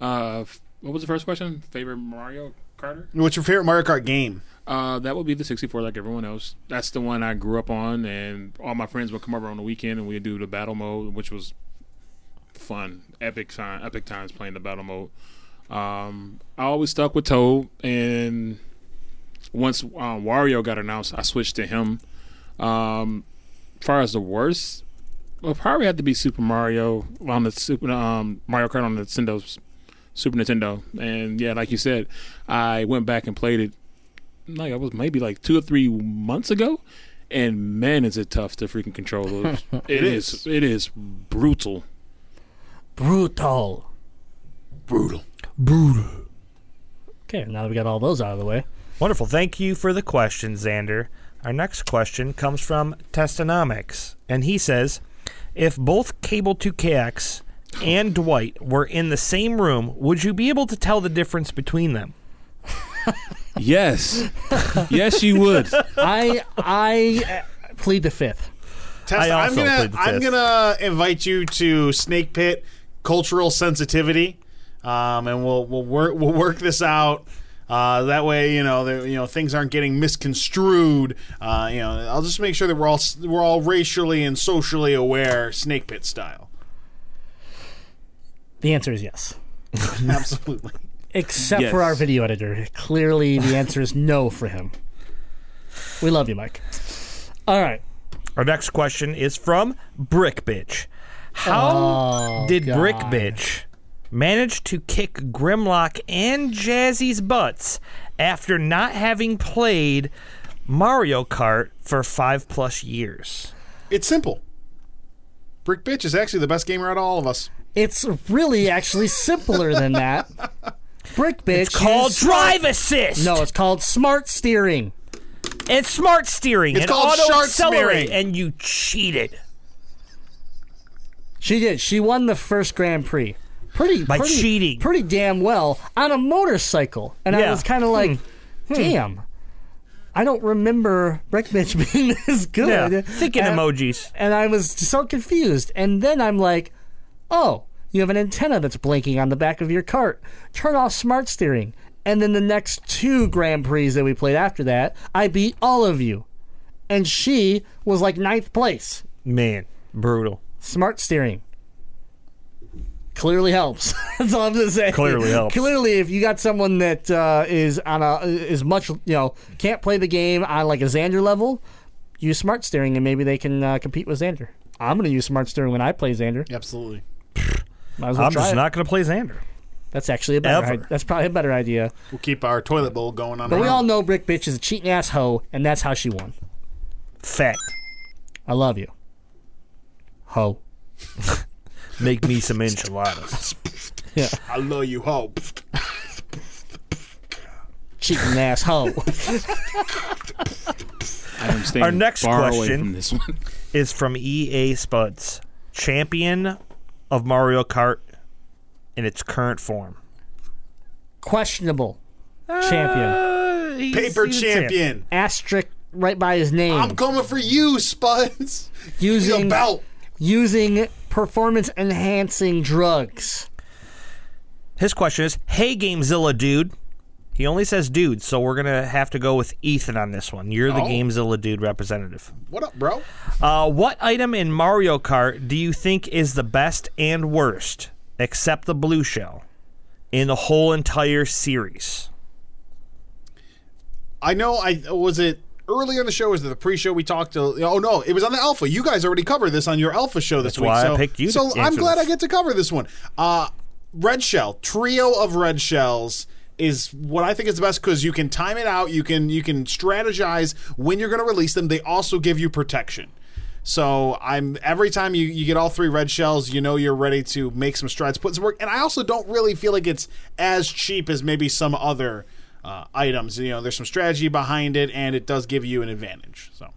Uh, what was the first question? Favorite Mario Carter? What's your favorite Mario Kart game? Uh, that would be the 64, like everyone else. That's the one I grew up on, and all my friends would come over on the weekend, and we'd do the battle mode, which was fun, epic time, epic times playing the battle mode. Um, I always stuck with Toad, and once um, Wario got announced, I switched to him. Um, as far as the worst, well, probably had to be Super Mario on the Super um, Mario Kart on the Nintendo, Super Nintendo, and yeah, like you said, I went back and played it like I was maybe like two or three months ago, and man, is it tough to freaking control those. it is. It is brutal. Brutal. Brutal. Brutal. Okay, now that we got all those out of the way. Wonderful. Thank you for the question, Xander. Our next question comes from Testonomics, and he says, "If both Cable 2KX and Dwight were in the same room, would you be able to tell the difference between them?" Yes, yes, you would. I I plead the fifth. Test, I I'm also gonna played I'm gonna invite you to Snake Pit cultural sensitivity, um, and we'll we'll work we'll work this out. Uh, that way, you know, the, you know, things aren't getting misconstrued. Uh, you know, I'll just make sure that we're all we're all racially and socially aware, Snake Pit style. The answer is yes. Absolutely. Except Yes. for our video editor. Clearly, the answer is no for him. We love you, Mike. All right. Our next question is from Brick Bitch. How Oh, did Brick Bitch manage to kick Grimlock and Jazzy's butts after not having played Mario Kart for five plus years? It's simple. Brick Bitch is actually the best gamer out of all of us. It's really actually simpler than that. Brick bitch. It's called is- Drive Assist. No, it's called smart steering. it's smart steering. It's and called auto shart accelerate, smearing. and you cheated She did. She won the first Grand Prix. Pretty By pretty, cheating. Pretty damn well on a motorcycle. And I Yeah. was kind of like, hmm. Hmm. damn. I don't remember Brick Bitch being this good. Yeah, thinking and, emojis. And I was so confused. And then I'm like, oh, you have an antenna that's blinking on the back of your cart. Turn off smart steering. And then the next two Grand Prix that we played after that, I beat all of you. And she was like ninth place. Man, brutal. Smart steering. Clearly helps. That's all I'm gonna say. Clearly helps. Clearly, if you got someone that uh, is on a is much you know can't play the game on like a Xander level, use smart steering and maybe they can uh, compete with Xander. I'm gonna use smart steering when I play Xander. Absolutely. Might as well I'm try just it. not going to play Xander. That's actually a better. Ever. i- that's probably a better idea. We'll keep our toilet bowl going on. But we our all know Brick Bitch is a cheating ass hoe, and that's how she won. Fact. I love you, hoe. Make me some enchiladas. Yeah, I love you, hope. cheating ass hoe. I am staying Our next far away question- from this one. is from EA Spuds. champion of Mario Kart in its current form? Questionable champion. Uh, he's- Paper he's a champion. Asterisk right by his name. I'm coming for you, Spuds. using The belt. using performance enhancing drugs. His question is, "Hey Gamezilla dude." He only says dude, so we're gonna have to go with Ethan on this one. You're the Oh. Gamezilla dude representative. What up, bro? Uh, what item in Mario Kart do you think is the best and worst, except the blue shell, in the whole entire series? I know. I was it earlier in the show. Was it the pre-show we talked to? Oh no, it was on the Alpha. You guys already covered this on your Alpha show this That's week. why I so, picked you So I'm glad this. I get to cover this one. Uh, red shell trio of red shells is what I think is the best because you can time it out. You can you can strategize when you're going to release them. They also give you protection. So I'm every time you, you get all three red shells, you know you're ready to make some strides, put some work. And I also don't really feel like it's as cheap as maybe some other uh, items. You know, there's some strategy behind it, and it does give you an advantage. So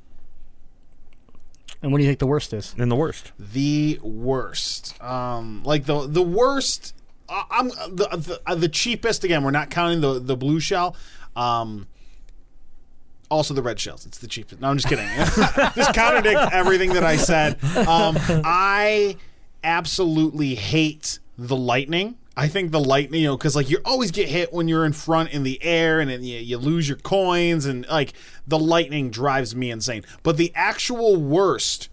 And what do you think the worst is? In the worst. the worst, um, like the the worst. I'm the the, uh, the cheapest. Again, we're not counting the the blue shell. Um, also the red shells. It's the cheapest. No, I'm just kidding. just contradict everything that I said. Um, I absolutely hate the lightning. I think the lightning, you know, because like you always get hit when you're in front in the air, and you, you lose your coins, and like the lightning drives me insane. But the actual worst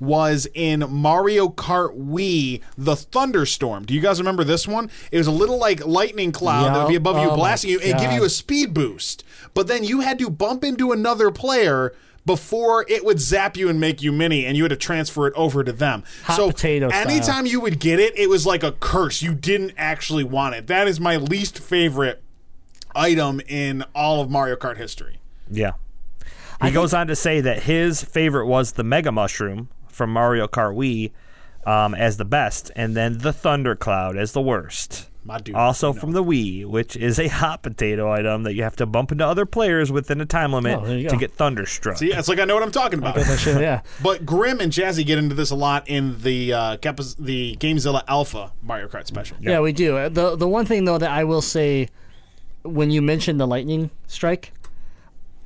was in Mario Kart Wii, the thunderstorm. Do you guys remember this one? It was a little like lightning cloud that would be above you, Oh my blasting you, and give you a speed boost. But then you had to bump into another player before it would zap you and make you mini, and you had to transfer it over to them. Hot so potato style. anytime you would get it, it was like a curse. You didn't actually want it. That is my least favorite item in all of Mario Kart history. Yeah. He goes on to say that his favorite was the Mega Mushroom from Mario Kart Wii um, as the best, and then the Thunder Cloud as the worst. My dude, also no. from the Wii, which is a hot potato item that you have to bump into other players within a time limit Oh, to get thunderstruck. See, it's like I know what I'm talking about. That shit, yeah. But Grim and Jazzy get into this a lot in the uh, Capas- the Gamezilla Alpha Mario Kart special. Yeah, we do. Uh, The the one thing though that I will say when you mentioned the lightning strike,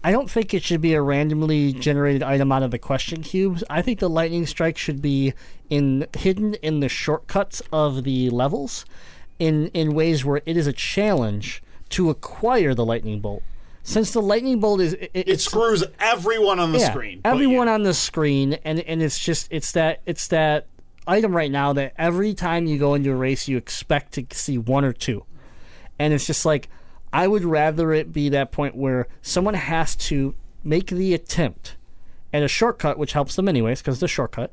I don't think it should be a randomly generated item out of the question cubes. I think the lightning strike should be in hidden in the shortcuts of the levels in in ways where it is a challenge to acquire the lightning bolt. Since the lightning bolt is it, It screws everyone on the yeah, screen. Everyone yeah. on the screen, and and it's just it's that it's that item right now that every time you go into a race you expect to see one or two, and it's just like I would rather it be that point where someone has to make the attempt and a shortcut, which helps them anyways because it's a shortcut,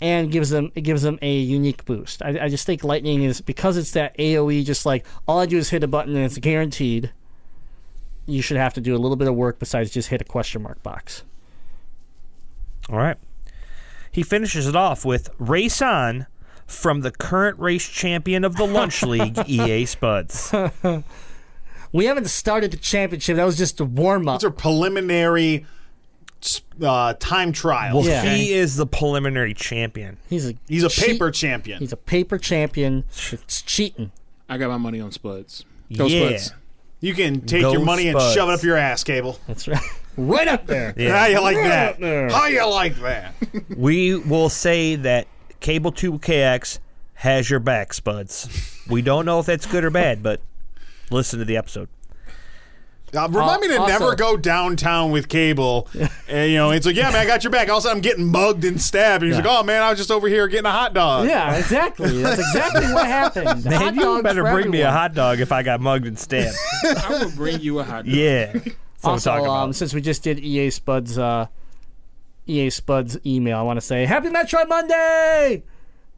and gives them it gives them a unique boost. I, I just think lightning is because it's that AOE, just like all I do is hit a button and it's guaranteed. You should have to do a little bit of work besides just hit a question mark box. All right. He finishes it off with Race On from the current race champion of the Lunch League, EA Spuds. We haven't started the championship. That was just a warm up. These are preliminary uh, time trials. Yeah. He is the preliminary champion. He's a He's a cheat- paper champion. He's a paper champion. It's cheating. I got my money on Spuds. Go yeah. Spuds. You can take Go your money and shove it up your ass, Cable. That's right. right up there. How you like that? How you like that? We will say that Cable 2KX has your back, Spuds. We don't know if that's good or bad, but listen to the episode. Uh, remind me to also- never go downtown with Cable. and, you know, it's like, yeah, man, I got your back. All of a sudden, I'm getting mugged and stabbed. And he's Yeah. like, oh, man, I was just over here getting a hot dog. Yeah, exactly. That's exactly what happened. Hot Man, you dogs better for bring me a hot dog if I got mugged and stabbed. I will bring you a hot dog. yeah. That's what I'm Also, about. um, since we just did EA Spuds, uh, EA Spuds email, I want to say Happy Metroid Monday.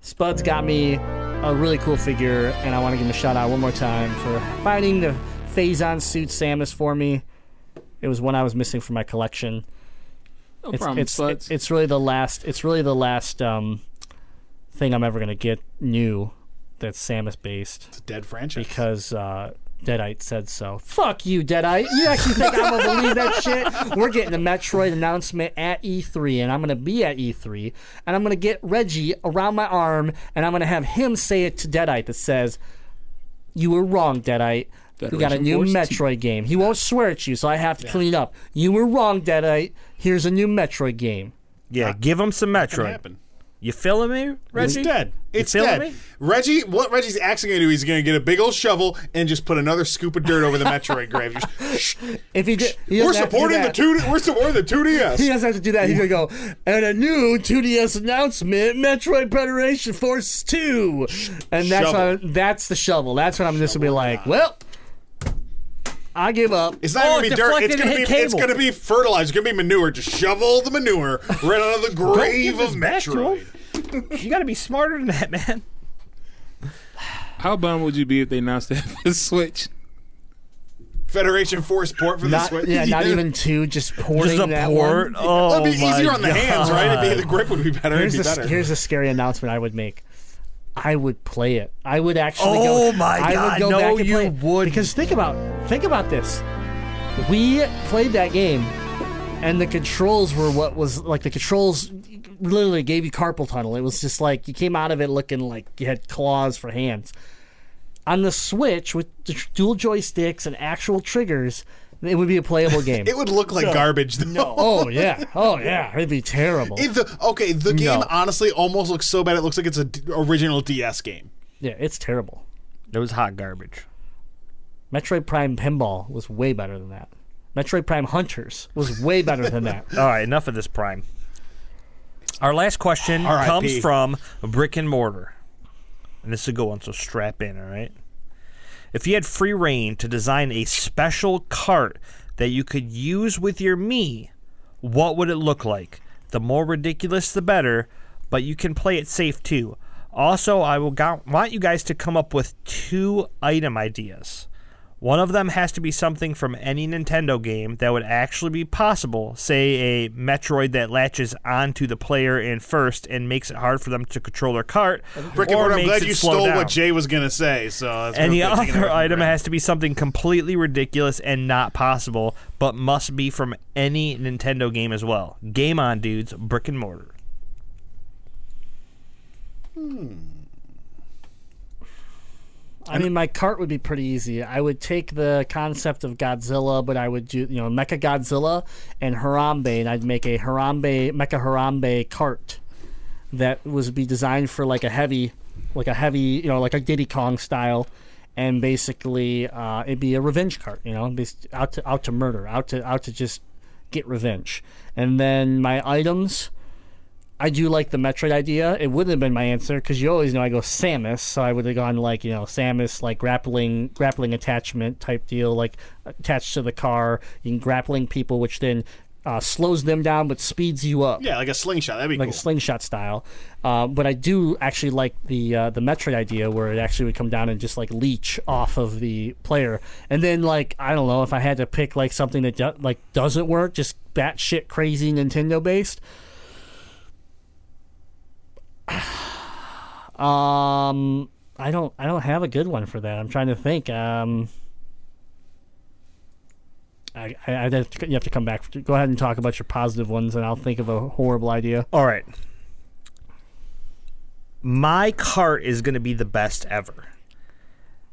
Spuds got me a really cool figure, and I want to give him a shout out one more time for finding the Phazon suit Samus for me. It was one I was missing from my collection. No It's problem, it's Spuds. it's really the last. It's really the last um, thing I'm ever gonna get new that's Samus based It's a dead franchise. because uh, Deadite said so. Fuck you, Deadite. You actually think I'm gonna believe that shit? We're getting a Metroid announcement at E3, and I'm gonna be at E3, and I'm gonna get Reggie around my arm, and I'm gonna have him say it to Deadite that says, "You were wrong, Deadite. We got a new Force Metroid game." He won't swear at you, so I have to clean up. You were wrong, Deadite. Here's a new Metroid game. Yeah, ah. give him some Can Metroid. Happen. You feeling me, Reggie? It's dead. It's feeling dead. me? Reggie, what Reggie's actually going to do, he's going to get a big old shovel and just put another scoop of dirt over the Metroid grave. Just, Shh, If he did, he we're doesn't have to do supporting the that. two. We're supporting the two DS. He doesn't have to do that. He's gonna go and a new 2DS announcement: Metroid Federation Force Two, and that's Shovel. what, that's the shovel. That's what I'm just gonna be like. Well, I give up. It's not Oh, going to be dirt. It's gonna be. hit It's going to be fertilizer. It's going to be manure. Just shovel the manure right out of the grave of this back to You got to be smarter than that, man. How bummed would you be if they announced that for the Switch? Federation Force port for the Not, Switch. yeah, not even two. Just porting Just a that port. one. Oh, It'd be easier on the oh hands, right? It'd be, the grip would be better. Here's It'd be a, better. here's a scary announcement I would make. I would play it. I would actually Oh go. my I God, would go no, back and you play it. wouldn't. Because think about think about this. We played that game, and the controls were what was like the controls literally gave you carpal tunnel. It was just like you came out of it looking like you had claws for hands. On the Switch with the dual joysticks and actual triggers, it would be a playable game. it would look like garbage, though. oh yeah, oh yeah, it'd be terrible. It- the, okay, the game No. honestly almost looks so bad. It looks like it's an original DS game. yeah, it's terrible. It was hot garbage. Metroid Prime Pinball was way better than that. Metroid Prime Hunters was way better than that. All right, enough of this prime. Our last question R.I.P.. comes from Brick and Mortar. And this is a good one, so strap in, all right? If you had free reign to design a special cart that you could use with your Mii, what would it look like? The more ridiculous, the better, but you can play it safe too. Also, I will want you guys to come up with two item ideas. One of them has to be something from any Nintendo game that would actually be possible, say a Metroid that latches onto the player in first and makes it hard for them to control their cart. Rick and or I'm glad you stole down. what Jay was going to say. So that's And the real good, taking other it away from item has to be something completely ridiculous and not possible, but must be from any Nintendo game as well. Game on, dudes. Brick and mortar. Hmm. I mean, my cart would be pretty easy. I would take the concept of Godzilla, but I would do, you know, Mecha Godzilla and Harambe, and I'd make a Harambe, Mecha Harambe cart that was be designed for like a heavy, like a heavy, you know, like a Diddy Kong style, and basically uh, it'd be a revenge cart, you know, out to out to murder, out to out to just get revenge. And then my items. I do like the Metroid idea. It wouldn't have been my answer because you always know I go Samus, so I would have gone like you know Samus like grappling grappling attachment type deal, like attached to the car. You can grappling people, which then uh, slows them down but speeds you up Yeah, like a slingshot. That'd be like cool. a slingshot style. Uh, but I do actually like the uh, the Metroid idea where it actually would come down and just like leech off of the player, and then like I don't know if I had to pick like something that do- like doesn't work, just batshit crazy Nintendo based. Um, I don't I don't have a good one for that. I'm trying to think. Um. I, I, I'd have to, you have to come back. Go ahead and talk about your positive ones, and I'll think of a horrible idea. All right. My cart is going to be the best ever.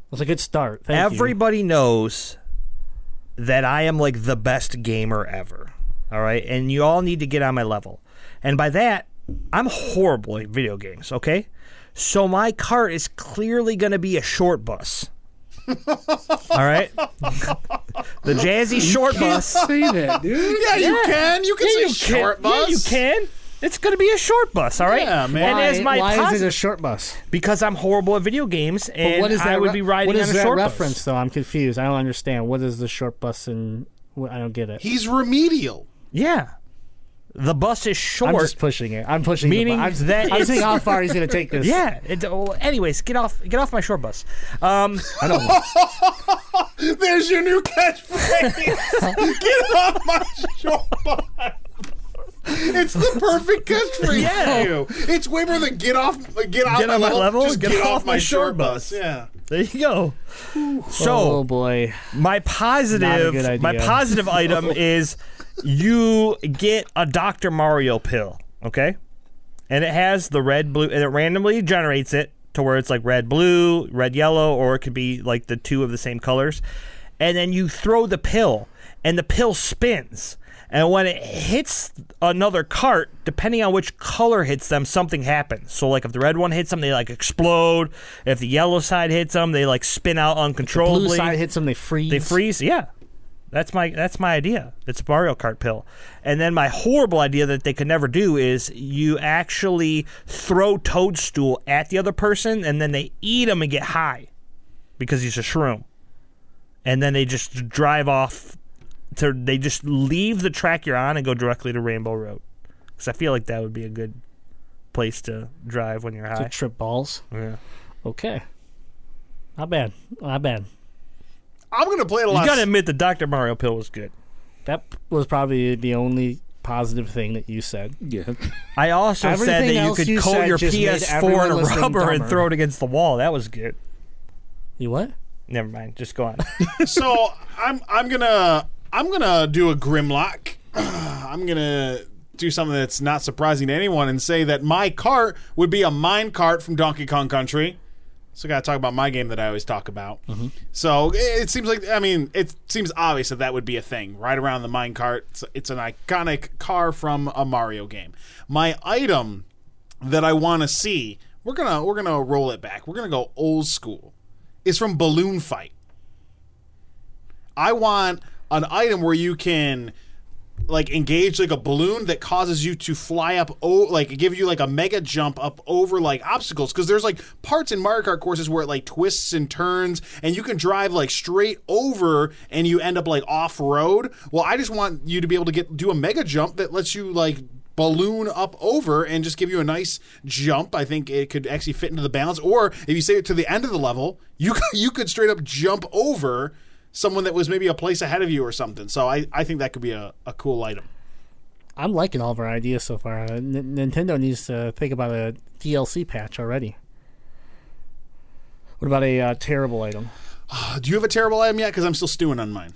That's a good start. Thank you. Everybody knows that I am like the best gamer ever. All right. And you all need to get on my level. And by that, I'm horrible at video games. Okay. So my cart is clearly going to be a short bus. all right. the jazzy short bus. Say that, dude. yeah, you can. You can Yeah, say you short can. bus. Yeah, you can. It's going to be a short bus, all right? Yeah, man. And Why, as my why posi- is it a short bus? because I'm horrible at video games, and But what is that? I would re- be riding what is on a that short reference? bus. Though I'm confused. I don't understand. What is the short bus and I don't get it. He's remedial. Yeah, the bus is short. I'm just pushing it. I'm pushing. the bu- Meaning I'm, that I'm it's- seeing how far he's going to take this. Yeah. It, well, anyways, get off get off my short bus. Um, I don't. There's your new catchphrase. Get off my short bus. It's the perfect catchphrase Yeah. for you. It's way better than get off, get out Get my my level. level, Just get get, off off my my short short bus. bus. Yeah. There you go. So oh boy, my positive, Not a good my positive item is you get a Dr. Mario pill, okay? And it has the red, blue, and it randomly generates it to where it's like red, blue, red, yellow, or it could be like the two of the same colors. And then you throw the pill, and the pill spins. And when it hits another cart, depending on which color hits them, something happens. So, like if the red one hits them, they like explode. If the yellow side hits them, they like spin out uncontrollably. blue side hits them, they freeze. They freeze. Yeah, that's my that's my idea. It's a Mario Kart pill. And then my horrible idea that they could never do is you actually throw Toadstool at the other person, and then they eat him and get high because he's a shroom. And then they just drive off. To they just leave the track you're on and go directly to Rainbow Road. Because I feel like that would be a good place to drive when you're high. to trip balls. Yeah. Okay, not bad, not bad. I'm gonna play it a lot. You lot. gotta admit the Dr. Mario pill was good. That was probably the only positive thing that you said. Yeah. I also said Everything that you else could you coat said your just made PS4 everyone in a listening rubber and throw it against the wall. That was good. You what? Never mind. Just go on. so I'm I'm gonna I'm gonna do a Grimlock. I'm gonna do something that's not surprising to anyone and say that my cart would be a mine cart from Donkey Kong Country. So I gotta talk about my game that I always talk about. Mm-hmm. So it, it seems like I mean it seems obvious that that would be a thing right around the mine cart. It's, it's an iconic car from a Mario game. My item that I want to see we're gonna we're gonna roll it back. We're gonna go old school. Is from Balloon Fight. I want an item where you can like engage like a balloon that causes you to fly up oh like give you like a mega jump up over like obstacles because there's like parts in Mario Kart courses where it like twists and turns and you can drive like straight over and you end up like off road. Well, I just want you to be able to get do a mega jump that lets you like balloon up over and just give you a nice jump. I think it could actually fit into the balance. Or if you save it to the end of the level, you you could straight up jump over someone that was maybe a place ahead of you or something. So I, I think that could be a, a cool item. I'm liking all of our ideas so far. Uh, N- Nintendo needs to think about a DLC patch already. What about a uh, terrible item? Uh, Do you have a terrible item yet? Because I'm still stewing on mine.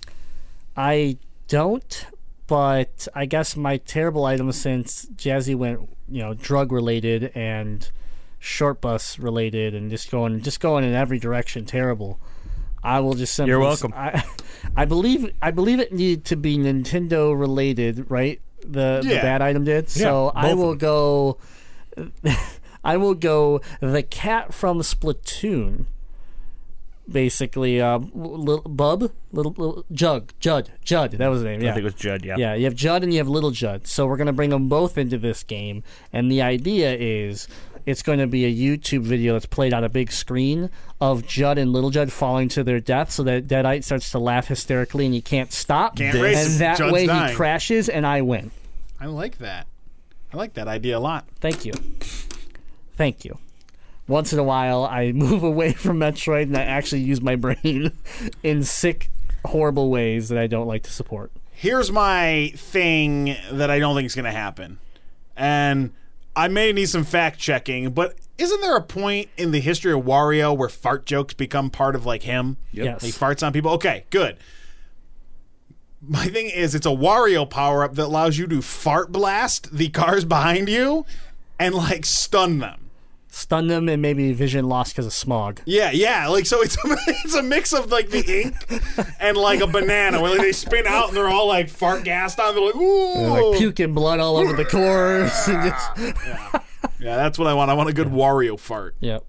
I don't, but I guess my terrible item since Jazzy went, you know, drug related and short bus related and just going just going in every direction terrible. I will just simply You're welcome. I, I believe I believe it needed to be Nintendo related, right? The the bad item did. So I will go I will go the cat from Splatoon. Basically, uh, little Bub, little, little Jug, Judd, Judd. That was the name. Yeah, I think it was Judd. Yeah. yeah, you have Judd and you have Little Judd. So we're going to bring them both into this game. And the idea is it's going to be a YouTube video that's played on a big screen of Judd and Little Judd falling to their death so that Deadeye starts to laugh hysterically and you can't stop. Can't race and him. that Judd's way dying. he crashes and I win. I like that. I like that idea a lot. Thank you. Thank you. Once in a while, I move away from Metroid and I actually use my brain in sick, horrible ways that I don't like to support. Here's my thing that I don't think is going to happen. And I may need some fact checking, but isn't there a point in the history of Wario where fart jokes become part of like him? Yes. He farts on people. Okay, good. My thing is, it's a Wario power up that allows you to fart blast the cars behind you and like stun them. Stun them and maybe vision loss because of smog. Yeah, yeah. Like so, it's a, it's a mix of like the ink and like a banana where like, they spin out and they're all like fart gassed on. They're like, ooh, like puking blood all over the course. and just, yeah. That's what I want. I want a good Wario fart. yep.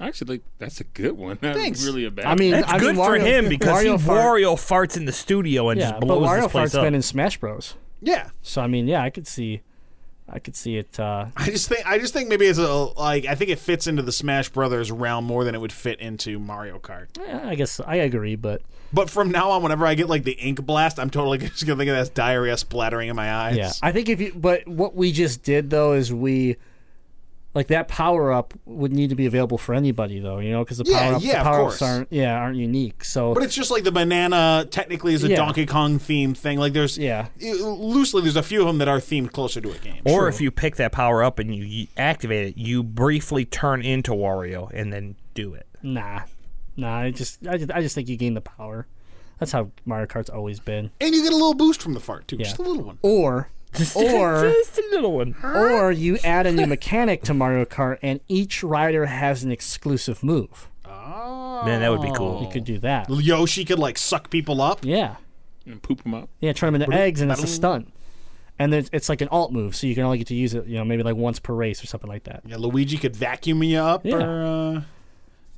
Actually, like, that's a good one. That's Thanks. really a bad I mean, one. That's I good mean, for him because Wario he fart- Wario farts in the studio and Yeah, just but Wario this place Fart's up. been in Smash Bros. Yeah. So I mean, yeah, I could see, I could see it. Uh, I just think I just think maybe it's a like I think it fits into the Smash Brothers realm more than it would fit into Mario Kart. yeah, I guess I agree, but But from now on, whenever I get like the ink blast, I'm totally just gonna think of that as diarrhea splattering in my eyes. yeah, I think if you. But what we just did though is we, like that power up would need to be available for anybody though, you know, because the Yeah, power up, yeah, the power course. ups aren't yeah aren't unique. So But it's just like the banana technically is a Yeah. Donkey Kong themed thing. Like there's Yeah. i- loosely there's a few of them that are themed closer to a game. Or if you pick that power up and you activate it, you briefly turn into Wario and then do it. nah, nah. I just I just, I just think you gain the power. That's how Mario Kart's always been. and you get a little boost from the fart too, Yeah. just a little one. Or or Just a little one. or you add a new mechanic to Mario Kart, and each rider has an exclusive move. Oh, man, that would be cool. You could do that. Yoshi could like suck people up. Yeah. and poop them up. Yeah, turn them into eggs, and it's a stunt. And there's, it's like an alt move, so you can only get to use it, you know, maybe like once per race or something like that. Yeah, Luigi could vacuum you up. Yeah. Or, uh,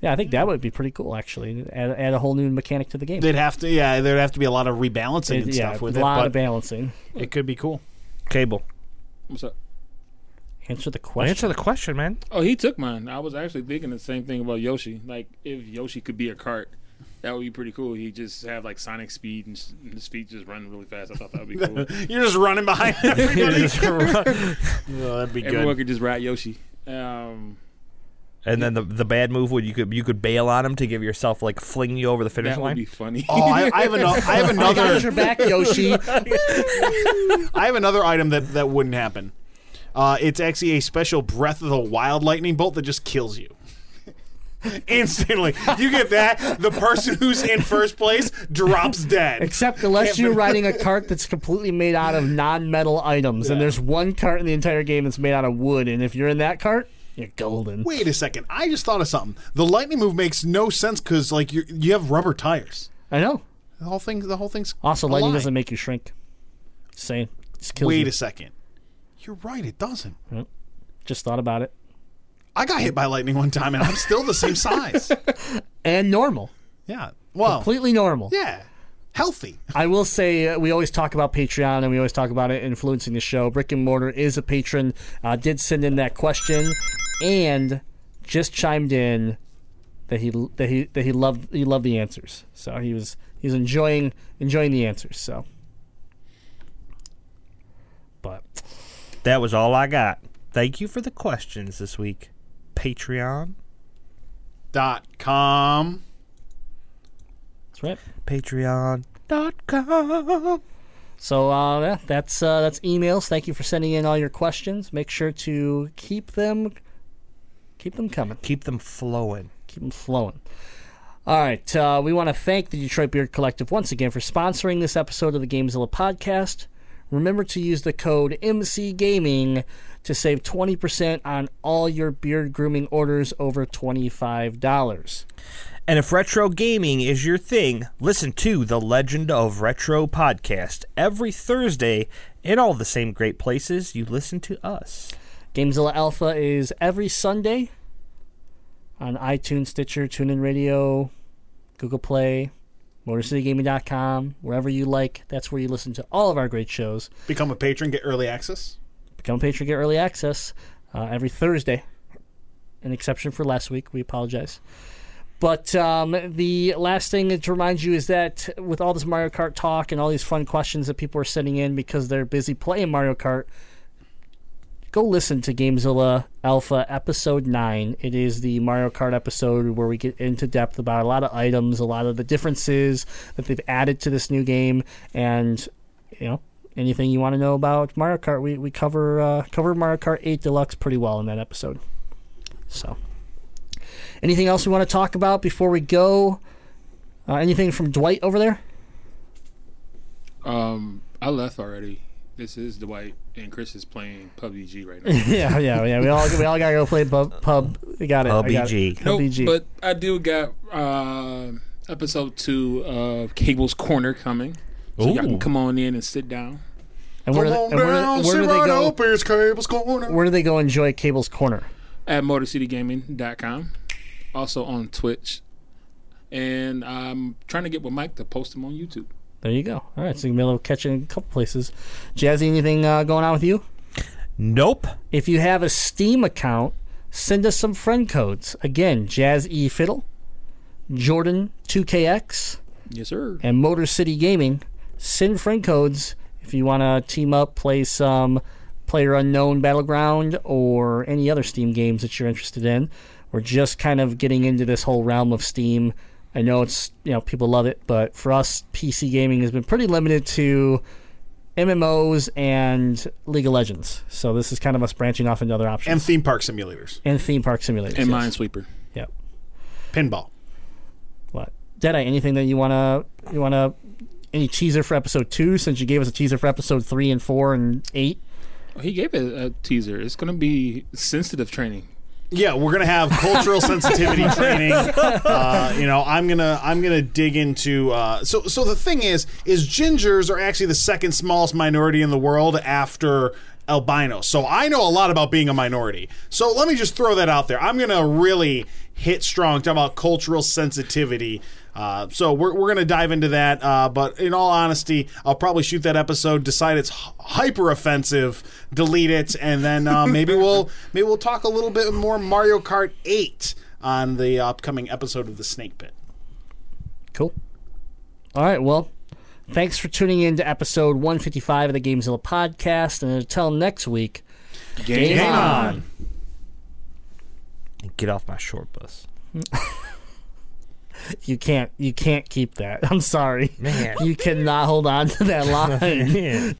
Yeah, I think that would be pretty cool, actually. Add, add a whole new mechanic to the game. they'd have to. Yeah, there'd have to be a lot of rebalancing and yeah, stuff with it. a it. lot But of balancing. it could be cool. Cable. What's up? Answer the question. Answer the question, man. Oh, he took mine. I was actually thinking the same thing about Yoshi. Like, if Yoshi could be a cart, that would be pretty cool. He just have like Sonic speed and s- his feet just run really fast. I thought that would be cool. You're just running behind everybody. oh, that'd be good. Everyone good. could just ride Yoshi. Um, And then the the bad move would you could you could bail on him to give yourself like fling you over the finish line? that would line. be funny. Oh, I, I have another. I have I got another. your back, Yoshi. I have another item that that wouldn't happen. Uh, it's actually a special Breath of the Wild lightning bolt that just kills you. Instantly, you get that. The person who's in first place drops dead. Except unless you're riding a cart that's completely made out of non-metal items, and there's one cart in the entire game that's made out of wood, and if you're in that cart, you're golden. Wait a second. I just thought of something. The lightning move makes no sense because like you you have rubber tires. I know. The whole thing. The whole thing's Also, a lightning lie. doesn't make you shrink. Just saying. Just kills Wait you. a second. You're right. It doesn't. Just thought about it. I got hit by lightning one time and I'm still the same size. And normal. Yeah. Well. Completely normal. Yeah. Healthy. I will say uh, we always talk about Patreon and we always talk about it influencing the show. Brick and Mortar is a patron. Uh, did send in that question and just chimed in that he that he that he loved he loved the answers. So he was he was enjoying enjoying the answers. So, but That was all I got. Thank you for the questions this week. Patreon. Dot com. That's right. Patreon.com. So uh, yeah, that's uh, that's emails. Thank you for sending in all your questions. Make sure to keep them keep them coming. Keep them flowing. keep them flowing. All right, uh, we want to thank the Detroit Beard Collective once again for sponsoring this episode of the Gamezilla podcast. Remember to use the code MC Gaming to save 20% on all your beard grooming orders over $25. And if retro gaming is your thing, listen to the Legend of Retro podcast every Thursday in all the same great places you listen to us. Gamezilla Alpha is every Sunday on iTunes, Stitcher, TuneIn Radio, Google Play, MotorCityGaming.com, wherever you like. That's where you listen to all of our great shows. Become a patron. Get early access. Become a patron, get early access uh, every Thursday. An exception for last week. We apologize. But um, the last thing to remind you is that with all this Mario Kart talk and all these fun questions that people are sending in because they're busy playing Mario Kart, go listen to Gamezilla Alpha Episode 9. It is the Mario Kart episode where we get into depth about a lot of items, a lot of the differences that they've added to this new game, and, you know, anything you want to know about Mario Kart, we, we cover uh, cover Mario Kart 8 Deluxe pretty well in that episode. So, anything else we want to talk about before we go? Uh, anything from Dwight over there? um, I left already. This is Dwight, and Chris is playing PUBG right now. yeah, yeah, yeah. We all we all gotta go play pub. pub. We got it. I. PUBG. Nope, PUBG. but I do got uh, episode two of Cable's Corner coming, so y'all can come on in and sit down. and where, do they, and where, do- where do they go? Here's Cable's Corner. Where do they go enjoy Cable's Corner? at MotorCityGaming.com. Also on Twitch. And I'm trying to get with Mike to post them on YouTube. There you go. All right, so you can be able to catch it in a couple places. Jazzy, anything uh, going on with you? Nope. If you have a Steam account, send us some friend codes. Again, Jazz E Fiddle, Jordan 2KX, Yes, sir. and Motor City Gaming. Send friend codes if you want to team up, play some Player Unknown Battleground or any other Steam games that you're interested in. We're just kind of getting into this whole realm of Steam. I know it's you know people love it, but for us, PC gaming has been pretty limited to MMOs and League of Legends. So this is kind of us branching off into other options And theme park simulators. and theme park simulators. And yes. Minesweeper. Yep. Pinball. What? Deadeye, anything that you wanna you wanna any teaser for episode two since you gave us a teaser for episode three and four and eight? Oh, He gave it a teaser. It's going to be sensitive training. Yeah, we're gonna have cultural sensitivity training. Uh, you know, I'm gonna I'm gonna dig into. Uh, so so the thing is, is gingers are actually the second smallest minority in the world after albinos. So I know a lot about being a minority. So let me just throw that out there. I'm gonna really hit strong talk about cultural sensitivity. Uh, so we're, we're going to dive into that. Uh, but in all honesty, I'll probably shoot that episode, decide it's hyper offensive, delete it, and then uh, maybe we'll maybe we'll talk a little bit more Mario Kart 8 on the upcoming episode of the Snake Pit. Cool. All right. Well, thanks for tuning in to episode 155 of the Gamezilla podcast. And until next week, game, on. Get off my short bus. You can't. You can't keep that. I'm sorry. Man. You cannot hold on to that line.